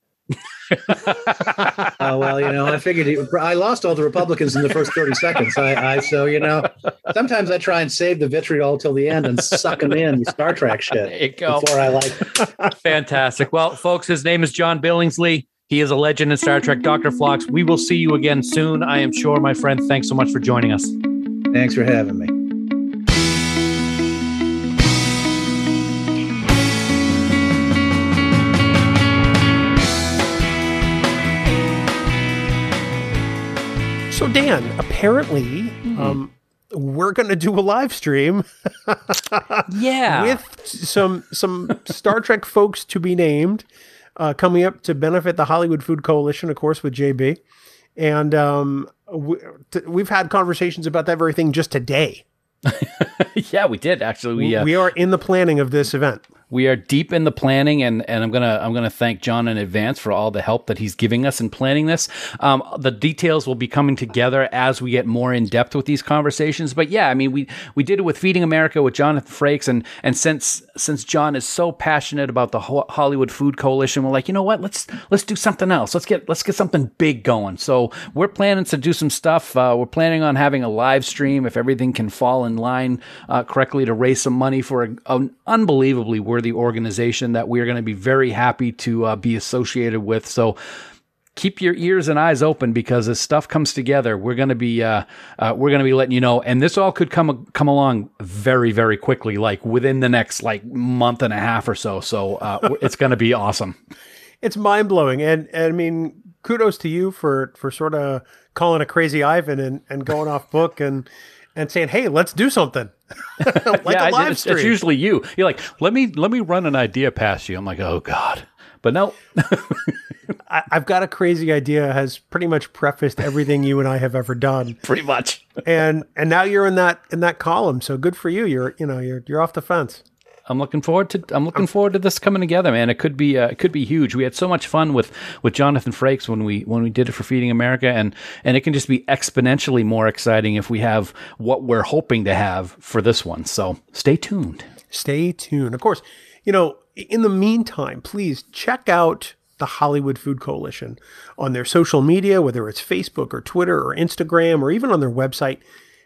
Oh well, you know, I figured it, I lost all the Republicans in the first thirty seconds. I, I so you know, sometimes I try and save the vitriol till the end and suck them in the Star Trek shit There you go. before I like. Fantastic. Well, folks, his name is John Billingsley. He is a legend in Star Trek. Dr. Phlox, we will see you again soon. I am sure, my friend. Thanks so much for joining us. Thanks for having me. So Dan, apparently, um, we're going to do a live stream Yeah. with some some Star Trek folks to be named uh, coming up to benefit the Hollywood Food Coalition, of course, with JB. And um, we, t- we've had conversations about that very thing just today. yeah, we did actually. We uh, We are in the planning of this event. We are deep in the planning, and and I'm gonna I'm gonna thank John in advance for all the help that he's giving us in planning this. Um, the details will be coming together as we get more in depth with these conversations. But yeah, I mean we we did it with Feeding America with Jonathan Frakes, and and since since John is so passionate about the Ho- Hollywood Food Coalition, we're like, you know what? Let's let's do something else. Let's get let's get something big going. So we're planning to do some stuff. Uh, we're planning on having a live stream if everything can fall in line uh, correctly to raise some money for a, an unbelievably worthy organization that we are going to be very happy to uh, be associated with. So keep your ears and eyes open because as stuff comes together, we're going to be uh, uh, we're going to be letting you know. And this all could come come along very very quickly, like within the next like month and a half or so. So uh, it's going to be awesome. It's mind blowing, and, and I mean, kudos to you for for sort of calling a crazy Ivan and, and going off book and and saying, "Hey, let's do something." like yeah, a live it's, stream. it's usually you. You're like, let me let me run an idea past you. I'm like, oh god, but no, I, I've got a crazy idea. Has pretty much prefaced everything you and I have ever done, pretty much. and and now you're in that in that column. So good for you. You're you know you're you're off the fence. I'm looking forward to I'm looking forward to this coming together, man. It could be uh, it could be huge. We had so much fun with with Jonathan Frakes when we when we did it for Feeding America, and and it can just be exponentially more exciting if we have what we're hoping to have for this one. So stay tuned. Stay tuned. Of course, you know, in the meantime, please check out the Hollywood Food Coalition on their social media, whether it's Facebook or Twitter or Instagram or even on their website,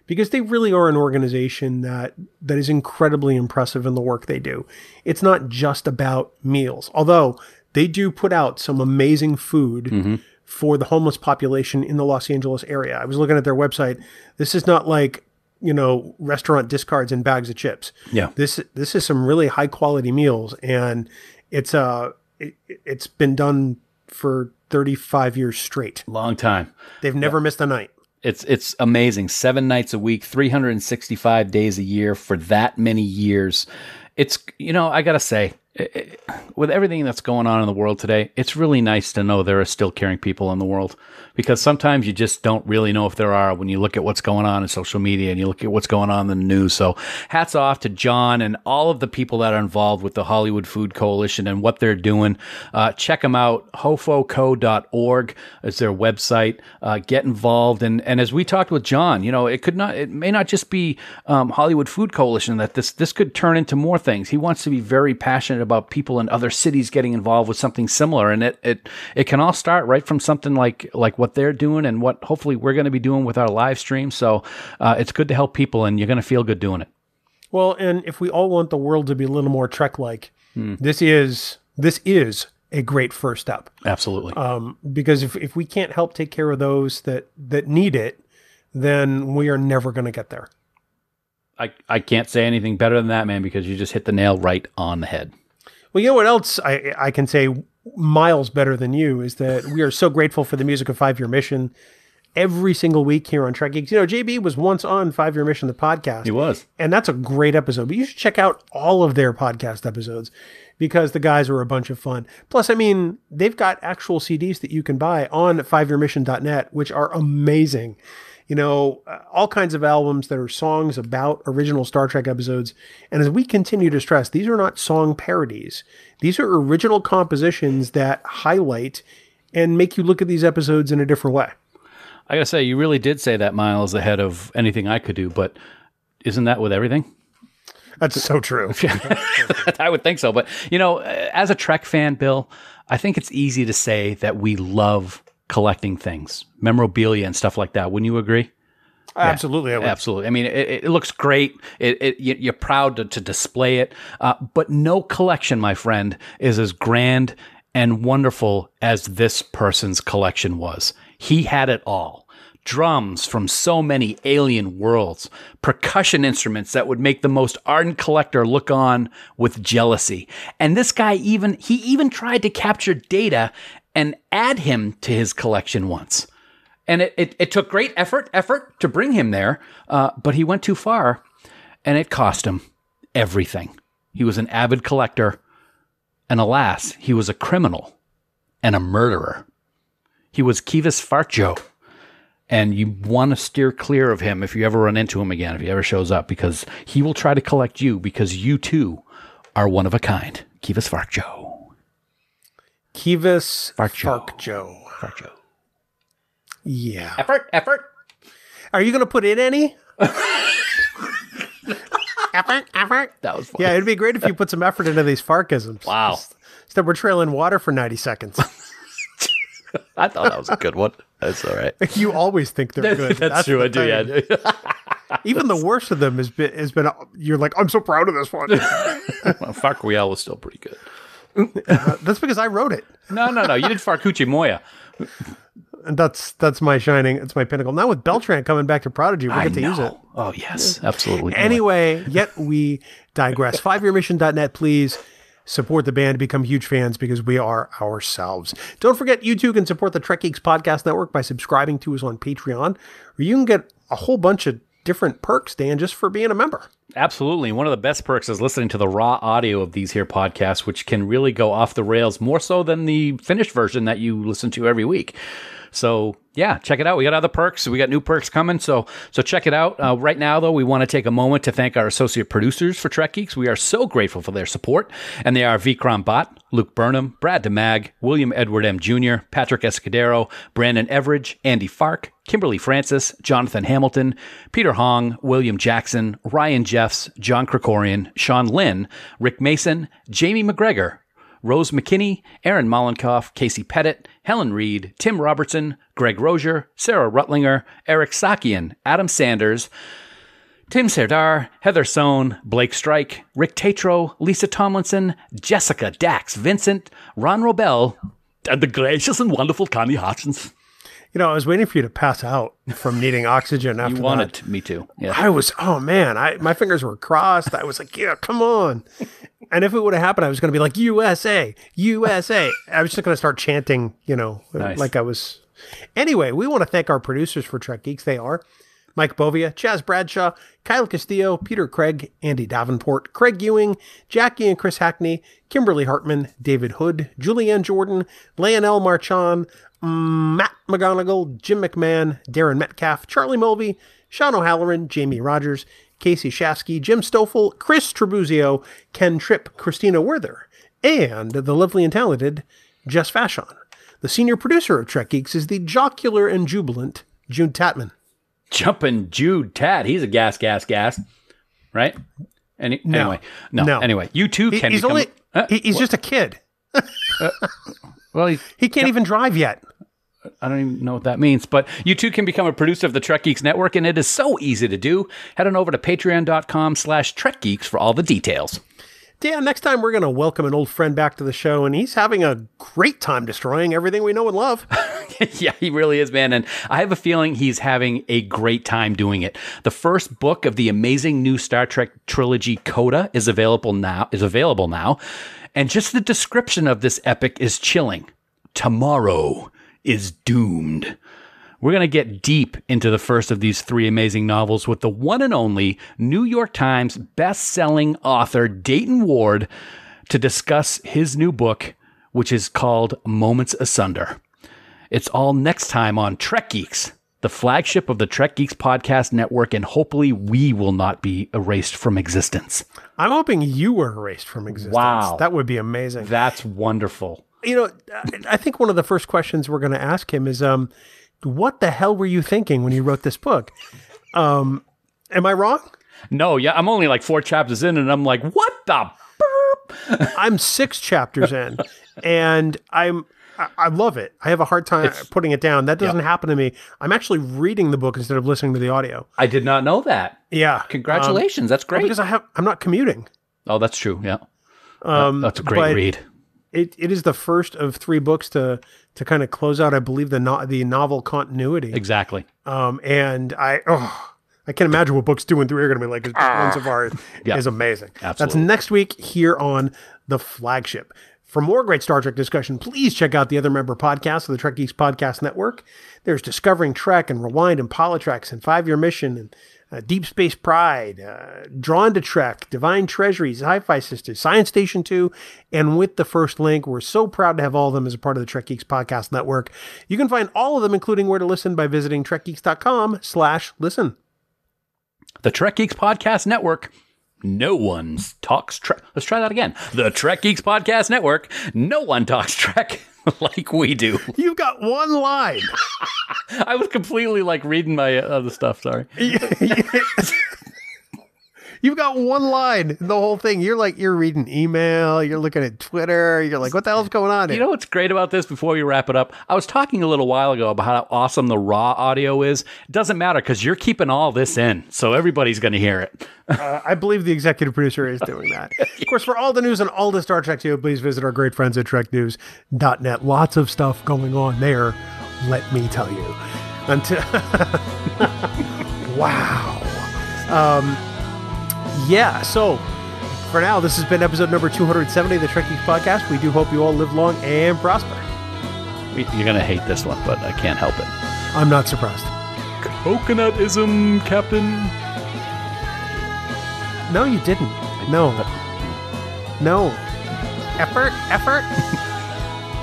because they really are an organization that that is incredibly impressive in the work they do. It's not just about meals, although they do put out some amazing food for the homeless population in the Los Angeles area. I was looking at their website. This is not like you know restaurant discards and bags of chips. Yeah. This this is some really high quality meals, and it's uh it, it's been done for 35 years straight. Long time. They've never missed a night. It's it's amazing. Seven nights a week, 365 days a year for that many years. It's you know I gotta say, i- i- with everything that's going on in the world today, it's really nice to know there are still caring people in the world because sometimes you just don't really know if there are when you look at what's going on in social media and you look at what's going on in the news. So hats off to John and all of the people that are involved with the Hollywood Food Coalition and what they're doing. Uh, check them out. hofoco.org is their website. Uh, get involved. And, and as we talked with John, you know, it could not, it may not just be um, Hollywood Food Coalition that this, this could turn into more things. He wants to be very passionate about people in other cities getting involved with something similar. And it, it, it can all start right from something like, like what they're doing and what hopefully we're going to be doing with our live stream. So uh, it's good to help people and you're going to feel good doing it. Well, and if we all want the world to be a little more Trek like, this is this is a great first step. Absolutely. Um, because if, if we can't help take care of those that that need it, then we are never going to get there. I, I can't say anything better than that, man, because you just hit the nail right on the head. Well, you know what else I, I can say miles better than you is that we are so grateful for the music of Five Year Mission every single week here on Trek Geeks. You know, JB was once on Five Year Mission, the podcast. He was. And that's a great episode. But you should check out all of their podcast episodes because the guys are a bunch of fun. Plus, I mean, they've got actual CDs that you can buy on fiveyearmission.net, which are amazing. You know, uh, all kinds of albums that are songs about original Star Trek episodes. And as we continue to stress, these are not song parodies. These are original compositions that highlight and make you look at these episodes in a different way. I gotta say, you really did say that miles ahead of anything I could do, but isn't that with everything? That's so true. I would think so. But, you know, as a Trek fan, Bill, I think it's easy to say that we love collecting things, memorabilia and stuff like that. Wouldn't you agree? Absolutely. I would. Absolutely. I mean, it, it looks great. It, it, you- you're proud to, to display it. Uh, but no collection, my friend, is as grand and wonderful as this person's collection was. He had it all. Drums from so many alien worlds, percussion instruments that would make the most ardent collector look on with jealousy. And this guy even, he even tried to capture data and add him to his collection once and it, it, it took great effort effort to bring him there uh, but he went too far and it cost him everything. He was an avid collector and alas he was a criminal and a murderer. He was Kivas Fajo and you want to steer clear of him if you ever run into him again if he ever shows up because he will try to collect you because you too are one of a kind. Kivas Fajo Kivas Fark Joe. Fark Joe. farjo Yeah. effort effort Are you going to put in any? effort, effort. that was fun. Yeah, it'd be great if you put some effort into these Farkisms. Wow. Instead, we're trailing water for 90 seconds. i thought that was a good one that's all right you always think they're good. That's, true. I do. thing. Yeah. Even the worst of them has been, has been, you're like, I'm so proud of this one. well, Farquiel was still pretty good. That's because I wrote it. No, no, no. You did Farcucci Moya. And that's that's my shining, it's my pinnacle. Now with Beltran coming back to Prodigy, we I get to use it. Oh yes, absolutely. Anyway, yet we digress. Fiveyearmission.net, please support the band, become huge fans because we are ourselves. Don't forget, you too can support the Trek Geeks Podcast Network by subscribing to us on Patreon, where you can get a whole bunch of different perks, Dan, just for being a member. Absolutely. One of the best perks is listening to the raw audio of these here podcasts, which can really go off the rails more so than the finished version that you listen to every week. So yeah, check it out. We got other perks. We got new perks coming. So so check it out. Uh, right now, though, we want to take a moment to thank our associate producers for Trek Geeks. We are so grateful for their support, and they are Vikram Bott, Luke Burnham, Brad DeMag, William Edward M. Jr., Patrick Escudero, Brandon Everidge, Andy Fark, Kimberly Francis, Jonathan Hamilton, Peter Hong, William Jackson, Ryan Jeffs, John Krikorian, Sean Lynn, Rick Mason, Jamie McGregor, Rose McKinney, Aaron Mollenkoff, Casey Pettit, Helen Reed, Tim Robertson, Greg Rozier, Sarah Rutlinger, Eric Sakian, Adam Sanders, Tim Serdar, Heather Sohn, Blake Strike, Rick Tatro, Lisa Tomlinson, Jessica Dax Vincent, Ron Robel, and the gracious and wonderful Connie Hutchins. You know, I was waiting for you to pass out from needing oxygen after You that. wanted me to. Yeah. I was, oh man, I my fingers were crossed. I was like, yeah, come on. And if it would have happened, I was going to be like, USA, USA. I was just going to start chanting, you know, Nice. like I was. Anyway, we want to thank our producers for Trek Geeks. They are Mike Bovia, Chaz Bradshaw, Kyle Castillo, Peter Craig, Andy Davenport, Craig Ewing, Jackie and Chris Hackney, Kimberly Hartman, David Hood, Julianne Jordan, Leonel Marchand, Matt McGonigal, Jim McMahon, Darren Metcalf, Charlie Mulvey, Sean O'Halloran, Jamie Rogers, Casey Shafsky, Jim Stoffel, Chris Trebuzio, Ken Tripp, Christina Werther, and the lovely and talented Jess Fashon. The senior producer of Trek Geeks is the jocular and jubilant June Tatman. Jumping Jude Tat. He's a gas, gas, gas. Right? Any, Anyway. No. No. Anyway, you too He- can he's become. only Uh, he- he's just a kid. well, he, He can't even drive yet. I don't even know what that means, but you too can become a producer of the Trek Geeks Network, and it is so easy to do. Head on over to patreon.com slash Trek Geeks for all the details. Dan, next time we're going to welcome an old friend back to the show, and he's having a great time destroying everything we know and love. yeah, he really is, man. And I have a feeling he's having a great time doing it. The first book of the amazing new Star Trek trilogy, Coda, is available now. Is available now, and just the description of this epic is chilling. Tomorrow is doomed. We're going to get deep into the first of these three amazing novels with the one and only New York Times best-selling author Dayton Ward to discuss his new book, which is called Moments Asunder. It's all next time on Trek Geeks, the flagship of the Trek Geeks podcast network, and hopefully we will not be erased from existence. I'm hoping you were erased from existence. Wow. That would be amazing. That's wonderful. you know, I- think one of the first questions we're going to ask him is, um, what the hell were you thinking when you wrote this book? Um, am I wrong? No, yeah, I'm only like four chapters in, and I'm like, what the? I'm six chapters in, and I'm I, I love it. I have a hard time It's- putting it down. That doesn't happen to me. I'm actually reading the book instead of listening to the audio. I did not know that. Yeah, Congratulations, that's Um, well, great. because I have I'm not commuting. oh, that's true. Yeah, Um, that's a great but read. It, it is the first of three books to to kind of close out, I believe, the no, the novel continuity. Exactly. Um, and I oh, I can't imagine what books two and three are going to be like. book one so far is, Yeah. is amazing. That's next week here on the flagship. For more great Star Trek discussion, please check out the other member podcasts of the Trek Geeks Podcast Network. There's Discovering Trek and Rewind and Politreks and Five Year Mission and uh, Deep Space Pride, uh, Drawn to Trek, Divine Treasuries, Hi-Fi Sisters, Science Station 2, and With the First Link. We're so proud to have all of them as a part of the Trek Geeks Podcast Network. You can find all of them, including where to listen, by visiting trekgeeks.com slash listen. The Trek Geeks Podcast Network. No one talks Trek. Let's try that again. The Trek Geeks Podcast Network. No one talks Trek like we do. You've got one line. I was completely like reading my uh, other stuff. Sorry. You've got one line in the whole thing. You're like you're reading email, you're looking at Twitter, you're like, what the hell's going on? You know what's great about this before we wrap it up? I was talking a little while ago about how awesome the raw audio is. It doesn't matter because you're keeping all this in, so everybody's going to hear it. Uh, I believe the executive producer is doing that. Of course, for all the news and all the Star Trek too, please visit our great friends at treknews.net. Lots of stuff going on there, let me tell you. Until Wow. Um yeah, so for now, this has been episode number 270 of the Trek Geeks podcast. We do hope you all live long and prosper. You're going to hate this one, but I can't help it. I'm not surprised. Coconutism, Captain. No, you didn't. No. No. Effort, effort.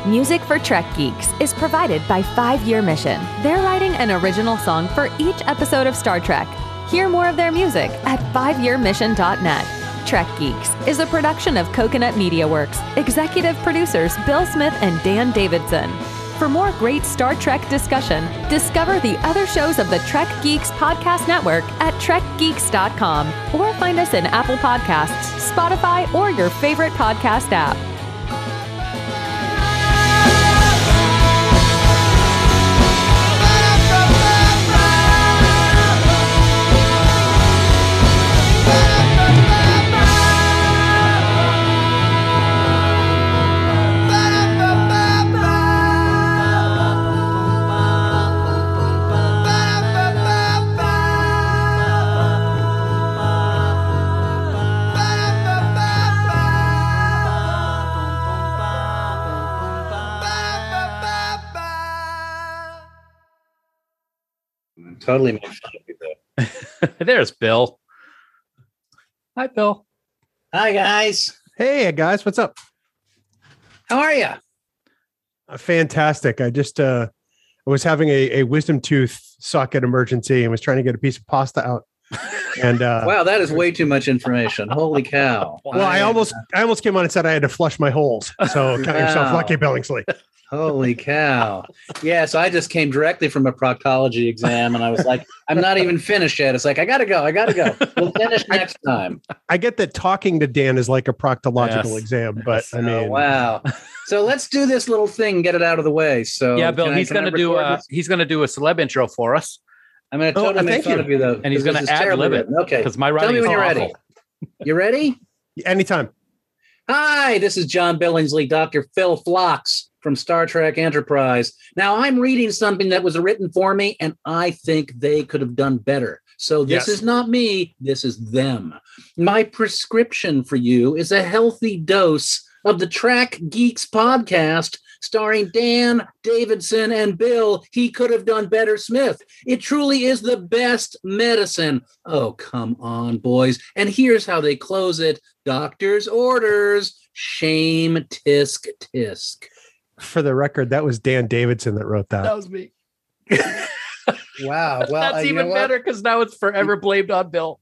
Music for Trek Geeks is provided by Five Year Mission. They're writing an original song for each episode of Star Trek. Hear more of their music at fiveyearmission.net. Trek Geeks is a production of Coconut Media Works. Executive producers Bill Smith and Dan Davidson. For more great Star Trek discussion, discover the other shows of the Trek Geeks Podcast Network at trekgeeks.com or find us in Apple Podcasts, Spotify, or your favorite podcast app. Totally make fun of you though. There's Bill. Hi, Bill. Hi guys. Hey, guys, what's up? How are you? Uh, fantastic. I just uh I was having a, a wisdom tooth socket emergency and was trying to get a piece of pasta out. And uh Wow, that is way too much information. Holy cow. well, I almost I almost came on and said I had to flush my holes. So count yourself Wow. lucky, Billingsley. Holy cow. Yeah. So I just came directly from a proctology exam and I was like, I'm not even finished yet. It's like, I got to go. I got to go. We'll finish next time. I get that talking to Dan is like a proctological Yes. exam, but I Oh, mean wow. So let's do this little thing and get it out of the way. So, yeah, Bill. I- he's going to do a this? he's going to do a celeb intro for us I'm going to Oh, totally make thank fun you. of you, though. and he's going to add ad terribly lib it. Okay. because my Tell writing me is when you're awful. ready. You ready? anytime. Hi, this is John Billingsley, Dr. Phil Phlox from Star Trek Enterprise. Now, I'm reading something that was written for me, and I think they could have done better. So, this Yes. is not me, this is them. My prescription for you is a healthy dose of the Trek Geeks podcast starring Dan Davidson and Bill. He could have done better, Smith. It truly is the best medicine. Oh, come on, boys. And here's how they close it doctor's orders. Shame, tisk, tisk. For the record, that was Dan Davidson that wrote that. That was me. Wow. Well, uh, That's you know even better because now it's forever blamed on Bill.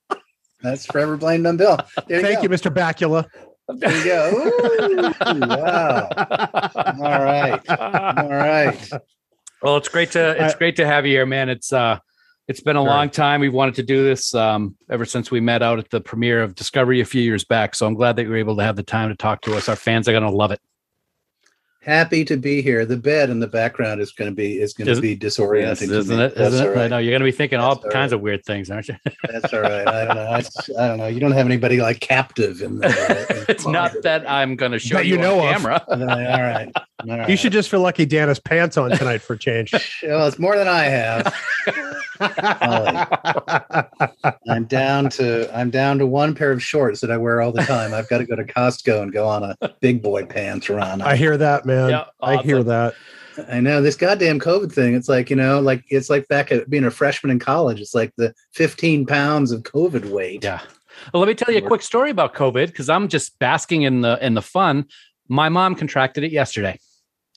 That's forever blamed on Bill. There Thank you, go. Mr. Bakula. There you go. Ooh, wow. All right. All right. Well, it's great to it's I- great to have you here, man. It's uh It's been a Sure. long time. We've wanted to do this um, ever since we met out at the premiere of Discovery a few years back. So I'm glad that you were able to have the time to talk to us. Our fans are going to love it. Happy to be here. The bed in the background is going to be is going to be disorienting. to isn't me. it? That's Isn't all it? I right. know you're going to be thinking all That's all kinds of weird things, aren't you? That's all right. I don't know. I, I don't know. You don't have anybody like captive in the. it's not that I'm going to show you, you know on camera. all right. All right. You should just feel lucky Dan has pants on tonight for change. Well, it's more than I have. I'm down to I'm down to one pair of shorts that I wear all the time. I've got to go to Costco and go on a big boy pants run. I hear that, man. Yeah, I hear that. I know this goddamn COVID thing. It's like, you know, like it's like back at being a freshman in college. It's like the 15 pounds of COVID weight. Yeah. Well, let me tell you a quick story about COVID because I'm just basking in the in the fun. My mom contracted it yesterday.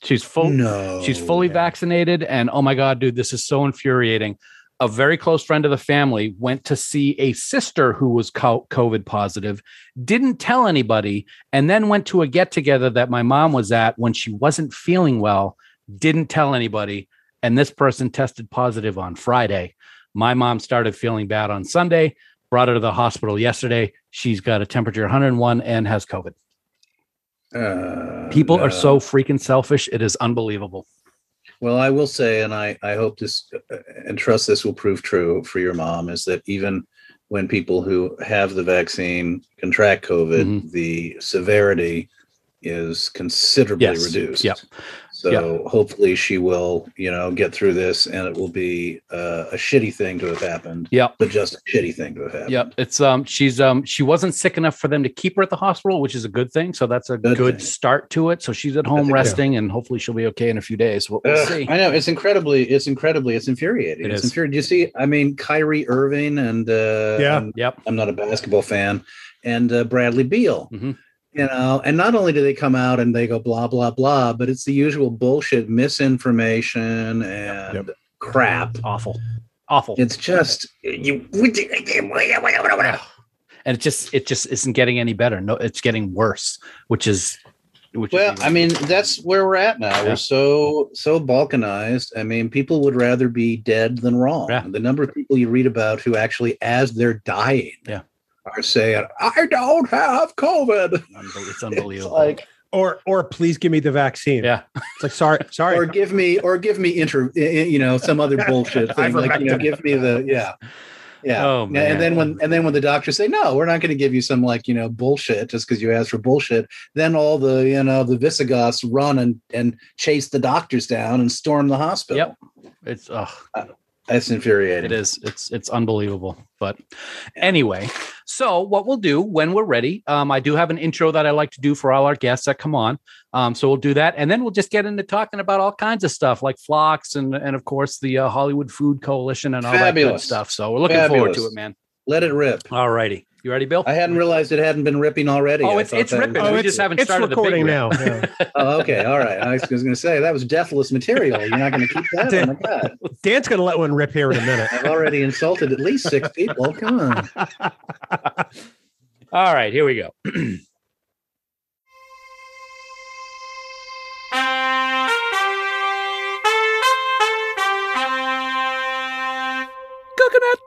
She's full. No. She's fully vaccinated, and oh my god, dude, this is so infuriating. A very close friend of the family went to see a sister who was COVID positive, didn't tell anybody, and then went to a get together that my mom was at when she wasn't feeling well, didn't tell anybody, and this person tested positive on Friday. My mom started feeling bad on Sunday, brought her to the hospital yesterday. She's got a temperature 101 and has COVID. Uh, People no. are so freaking selfish. It is unbelievable. Well, I will say, and I, I hope this uh, and trust this will prove true for your mom, is that even when people who have the vaccine contract COVID, Mhm. the severity is considerably Yes. reduced. Yep. So hopefully she will, you know, get through this, and it will be uh, a shitty thing to have happened, Yep. but just a shitty thing to have happened. Yep. It's um she's um she wasn't sick enough for them to keep her at the hospital, which is a good thing. So that's a Good good, start to it. So she's at home think so. resting and hopefully she'll be okay in a few days. We'll, we'll Ugh, see. I know it's incredibly, it's incredibly, it's infuriating. It it's is. infuriating. Do you see? I mean, Kyrie Irving and uh, Yeah. and Yep. I'm not a basketball fan, and uh, Bradley Beal. Mhm. You know, and not only do they come out and they go blah blah blah, but it's the usual bullshit, misinformation and Yep. crap. Awful. Awful. It's just you. and it just it just isn't getting any better. No, it's getting worse, which is which Well, even- I mean, that's where we're at now. Yeah. We're so so balkanized. I mean, people would rather be dead than wrong. Yeah. The number of people you read about who actually, as they're dying, Yeah. Are saying, "I don't have COVID." unbel- it's It's unbelievable. like, Or or please give me the vaccine. yeah. It's like sorry, sorry. or give me, or give me inter, i- i- you know, some other bullshit thing. Like, you know, give me the, yeah, yeah. Oh, And- man. And then when, and then when the doctors say, "No, we're not going to give you some like, you know, bullshit just because you asked for bullshit," then all the, you know, the Visigoths run and and chase the doctors down and storm the hospital. Yep. It's ugh. Uh, That's infuriating. It is. It's it's unbelievable. But anyway, so what we'll do when we're ready, um, I do have an intro that I like to do for all our guests that come on. Um, so we'll do that, and then we'll just get into talking about all kinds of stuff like Phlox and and of course the uh, Hollywood Food Coalition and all that good stuff. So we're looking forward to it, man. Let it rip. All righty, you ready, Bill? I hadn't realized it hadn't been ripping already. Oh, it's it's ripping. was- we oh, it's- just haven't it's started recording the big rip. now. yeah. Oh, okay, all right. I was, was going to say that was deathless material. You're not going to keep that. Oh my god! Dan's gonna let one rip here in a minute. I've already insulted at least six people. Come on. All right, here we go. Coconut.